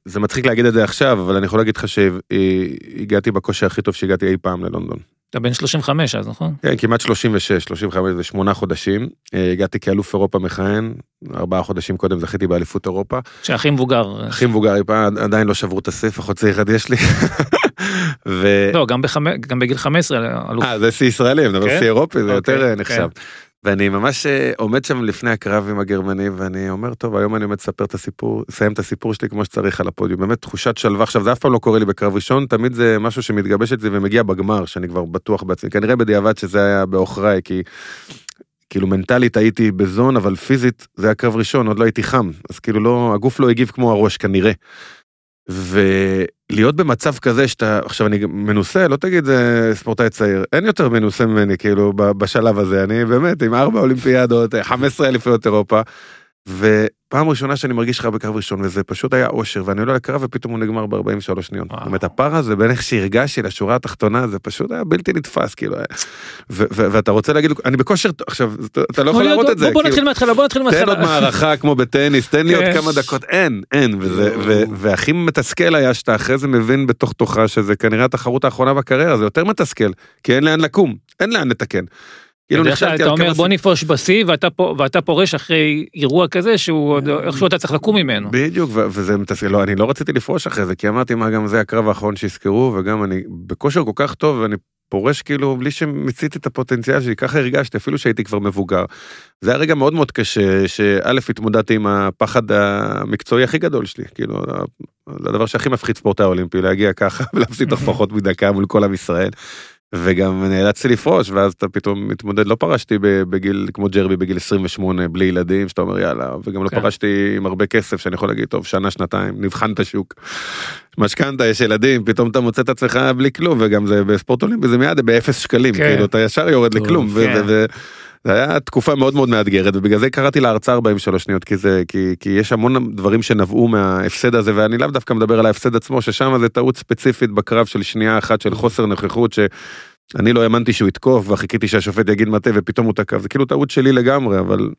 זה מצחיק להגיד את זה עכשיו, אבל אני יכול להגיד לך שהגעתי בכושר הכי טוב שהגעתי אי פעם ללונדון. אתה בן 35 אז נכון? כן, כמעט 36, 35 זה שמונה חודשים. אה, הגעתי כאלוף אירופה מכהן, ארבעה חודשים קודם זכיתי באליפות אירופה. שהכי מבוגר. הכי מבוגר אי פעם, עדיין לא שברו את השיא, אחות צעיר אחד יש לי. ו... לא, גם בחמ- גם בגיל 15 אלוף. אה, זה שיא ישראלי, מדבר כן? שיא אירופי, זה אוקיי, יותר אה, כן. נחשב. ואני ממש אה, עומד שם לפני הקרב עם הגרמני, ואני אומר, טוב, היום אני עומד לספר את הסיפור, לסיים את הסיפור שלי כמו שצריך על הפודיום. באמת תחושת שלווה. עכשיו, זה אף פעם לא קורה לי בקרב ראשון, תמיד זה משהו שמתגבש אצלי ומגיע בגמר, שאני כבר בטוח בעצמי. כנראה בדיעבד שזה היה בעוכריי, כי כאילו מנטלית הייתי בזון, אבל פיזית זה היה קרב ראשון, עוד לא הייתי חם. אז כאילו לא, הגוף לא הגיב כמו הראש כנראה. ולהיות במצב כזה שאתה, עכשיו אני מנוסה, לא תגיד זה ספורטאי צעיר, אין יותר מנוסה ממני כאילו בשלב הזה, אני באמת עם ארבע אולימפיאדות, 15 אליפויות אירופה, ופעם ראשונה שאני מרגיש לך בקרב ראשון, וזה פשוט היה אושר, ואני עולה לקרב ופתאום הוא נגמר ב-43 שניות. זאת אומרת, הפער הזה בין איך שהרגשתי לשורה התחתונה, זה פשוט היה בלתי נתפס, כאילו, ו- ואתה רוצה להגיד, אני בכושר, עכשיו, אתה- לא יכול להראות את זה, בוא- כאילו, נתחיל מההתחלה, בוא נתחיל תן מההתחלה. עוד מערכה כמו בטניס, תן לי עוד כן. כמה דקות, אין, אין, ו, והכי מתסכל היה שאתה אחרי זה מבין בתוך תוכה שזה כנראה התחרות האחרונה בקריירה, זה יותר מתסכל, כי אין לאן לקום, אין לאן לתקן. כאילו נכשלתי אתה אומר בוא נפרוש בשיא ואתה פורש אחרי אירוע כזה שהוא עוד איכשהו אתה צריך לקום ממנו. בדיוק, וזה מתסכל, לא, אני לא רציתי לפרוש אחרי זה, כי אמרתי מה גם זה הקרב האחרון שיזכרו, וגם אני בכושר כל כך טוב, ואני פורש כאילו בלי שמיציתי את הפוטנציאל שלי, ככה הרגשתי, אפילו שהייתי כבר מבוגר. זה היה רגע מאוד מאוד קשה, שא' התמודדתי עם הפחד המקצועי הכי גדול שלי, כאילו, זה הדבר שהכי מפחיד ספורטאי אולימפי, להגיע ככה ולהפסיד תוך פחות מדקה מול כל עם ישראל. וגם נאלצתי לפרוש, ואז אתה פתאום מתמודד, לא פרשתי בגיל, כמו ג'רבי בגיל 28, בלי ילדים, שאתה אומר יאללה, וגם לא כן. פרשתי עם הרבה כסף, שאני יכול להגיד, טוב, שנה, שנתיים, נבחן את השוק. משכנתה, יש ילדים, פתאום אתה מוצא את עצמך בלי כלום, וגם זה בספורט אולימפי זה מיד באפס שקלים, כן. כאילו אתה ישר יורד טוב, לכלום, כן. זה היה תקופה מאוד מאוד מאתגרת, ובגלל זה קראתי להרצאה 43 שניות, כי זה, כי, כי יש המון דברים שנבעו מההפסד הזה, ואני לאו דווקא מדבר על ההפסד עצמו, ששם זה טעות ספציפית בקרב של שנייה אחת של חוסר נוכחות, שאני לא האמנתי שהוא יתקוף, וחיכיתי שהשופט יגיד מטה, ופתאום הוא תקף, זה כאילו טעות שלי לגמרי, אבל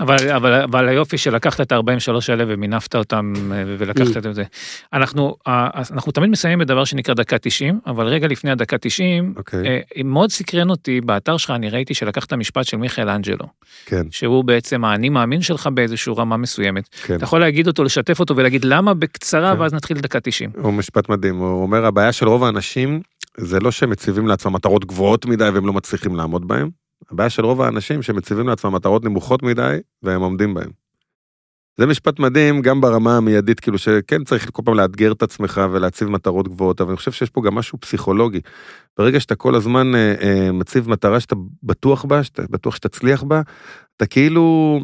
אבל, אבל, אבל היופי שלקחת את ה-43 האלה ומינפת אותם אה, ולקחת את זה. אנחנו, אנחנו תמיד מסיימים בדבר שנקרא דקה 90, אבל רגע לפני הדקה 90, אוקיי, אה, מאוד סקרן אותי, באתר שלך אני ראיתי שלקחת משפט של מיכאל אנג'לו, כן, שהוא בעצם האני מאמין שלך באיזושהי רמה מסוימת. כן. אתה יכול להגיד אותו, לשתף אותו ולהגיד למה בקצרה, כן. ואז נתחיל דקה 90. הוא משפט מדהים, הוא אומר הבעיה של רוב האנשים זה לא שהם מציבים לעצמם מטרות גבוהות מדי והם לא מצליחים לעמוד בהם, הבעיה של רוב האנשים שמציבים לעצמם מטרות נמוכות מדי והם עומדים בהם. זה משפט מדהים גם ברמה המיידית, כאילו שכן צריך כל פעם לאתגר את עצמך ולהציב מטרות גבוהות, אבל אני חושב שיש פה גם משהו פסיכולוגי. ברגע שאתה כל הזמן אה, אה, מציב מטרה שאתה בטוח בה, שאתה בטוח שתצליח בה, אתה כאילו,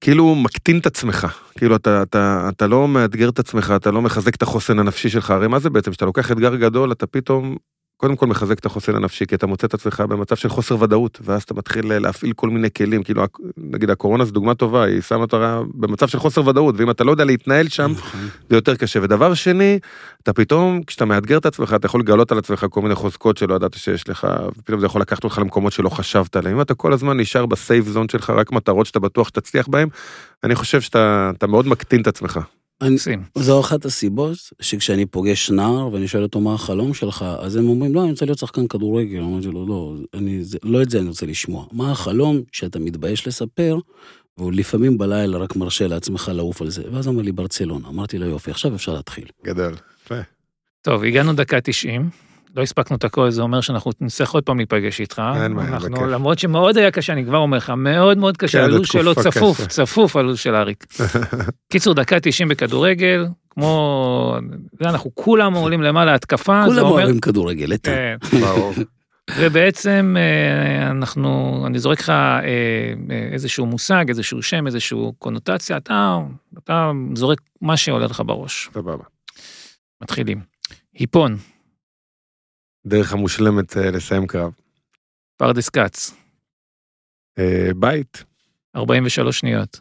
כאילו מקטין את עצמך, כאילו אתה, אתה, אתה לא מאתגר את עצמך, אתה לא מחזק את החוסן הנפשי שלך, הרי מה זה בעצם, שאתה לוקח אתגר גדול, אתה פתאום, קודם כל מחזק את החוסן הנפשי, כי אתה מוצא את עצמך במצב של חוסר ודאות, ואז אתה מתחיל להפעיל כל מיני כלים, כאילו נגיד הקורונה זו דוגמה טובה, היא שמה אותה במצב של חוסר ודאות, ואם אתה לא יודע להתנהל שם, נכון. זה יותר קשה. ודבר שני, אתה פתאום, כשאתה מאתגר את עצמך, אתה יכול לגלות על עצמך כל מיני חוזקות שלא ידעת שיש לך, ופתאום זה יכול לקחת אותך למקומות שלא חשבת עליהם. אם אתה כל הזמן נשאר בסייף זון שלך, רק מטרות שאתה בטוח שתצליח בהן, אני חושב שאתה אתה מאוד מקטין את עצמך. אני-. זו אחת הסיבות שכשאני פוגש נער ואני שואל אותו מה החלום שלך, אז הם אומרים, לא, אני רוצה להיות שחקן כדורגל. אמרתי לו, לא, אני, זה, לא את זה אני רוצה לשמוע. מה החלום שאתה מתבייש לספר, והוא לפעמים בלילה רק מרשה לעצמך לעוף על זה. ואז אמר לי, ברצלונה. אמרתי לו, יופי, עכשיו אפשר להתחיל. גדול. טוב, הגענו דקה 90. לא הספקנו את הכל, זה אומר שאנחנו נצטרך עוד פעם להיפגש איתך. אין בעיה, אנחנו, בכיף. למרות שמאוד היה קשה, אני כבר אומר לך, מאוד מאוד קשה, כן, הלו"ז שלו צפוף, קשה. צפוף הלו"ז של אריק. קיצור, דקה 90 בכדורגל, כמו, אנחנו כולם עולים למעלה התקפה, זה כולם אומר, אוהבים כדורגל, איתן. כן, ברור. ובעצם אה, אנחנו, אני זורק לך אה, אה, איזשהו מושג, איזשהו שם, איזשהו קונוטציה, אתה, אתה זורק מה שעולה לך בראש. סבבה. מתחילים. היפון, דרך המושלמת אה, לסיים קרב. פרדס כץ, אה, בית, 43 שניות,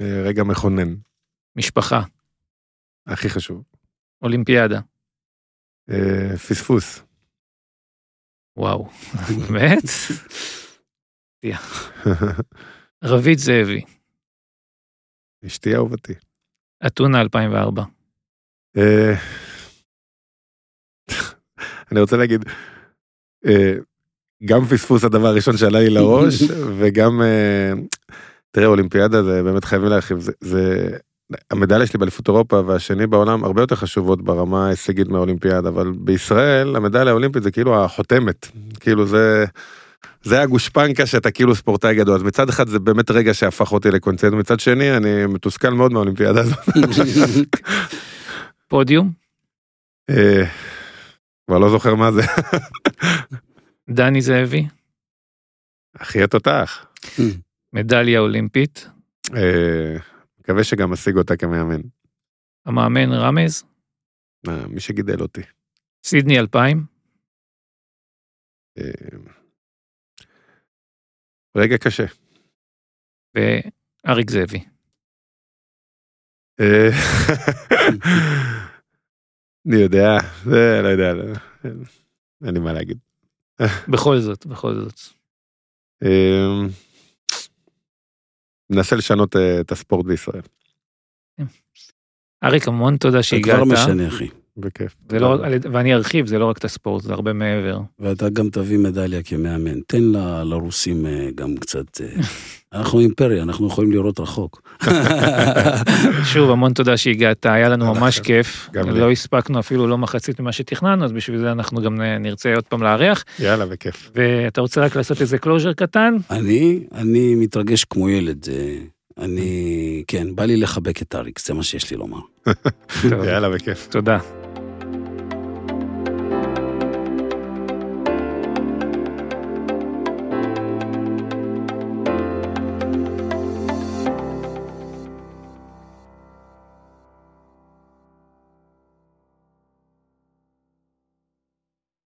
אה, רגע מכונן, משפחה, הכי חשוב. אולימפיאדה, פספוס. וואו, באמת? רבית זאבי, אשתי אהובתי. אתונה 2004, אה, אני רוצה להגיד, אה, גם פספוס הדבר הראשון שעלה לי לראש, וגם, אה, תראה, אולימפיאדה זה באמת חייבים להרחיב, זה, זה, המדליה שלי באליפות אירופה והשני בעולם הרבה יותר חשובות ברמה ההישגית מהאולימפיאדה, אבל בישראל המדליה האולימפית זה כאילו החותמת, כאילו זה, זה הגושפנקה שאתה כאילו ספורטאי גדול, אז מצד אחד זה באמת רגע שהפך אותי לקונצנט, מצד שני אני מתוסכל מאוד מהאולימפיאדה הזאת. פודיום, אה, כבר לא זוכר מה זה. דני זאבי, אחי התותח. מדליה אולימפית, אה, מקווה שגם אשיג אותה כמאמן. המאמן רמז, אה, מי שגידל אותי. סידני 2000, אה, רגע קשה. ואריק זאבי. אני יודע, זה לא יודע, לא- אין לי מה להגיד. בכל זאת, בכל זאת. אה, ננסה לשנות אה, את הספורט בישראל. אריק, המון תודה זה שהגעת. גבר משנה, אחי. בכיף. זה לא, ואני ארחיב, זה לא רק את הספורט, זה הרבה מעבר. ואתה גם תביא מדליה כמאמן. תן ל- לרוסים אה, גם קצת... אה, אנחנו אימפריה, אנחנו יכולים לראות רחוק. שוב, המון תודה שהגעת, היה לנו ממש. כיף. גם לי. לא הספקנו אפילו לא מחצית ממה שתכננו, אז בשביל זה אנחנו גם נרצה עוד פעם לארח. יאללה, בכיף. ואתה רוצה רק לעשות איזה closure קטן? אני, אני מתרגש כמו ילד. אה, אני, כן, בא לי לחבק את אריק, זה מה שיש לי לומר. יאללה, בכיף. תודה.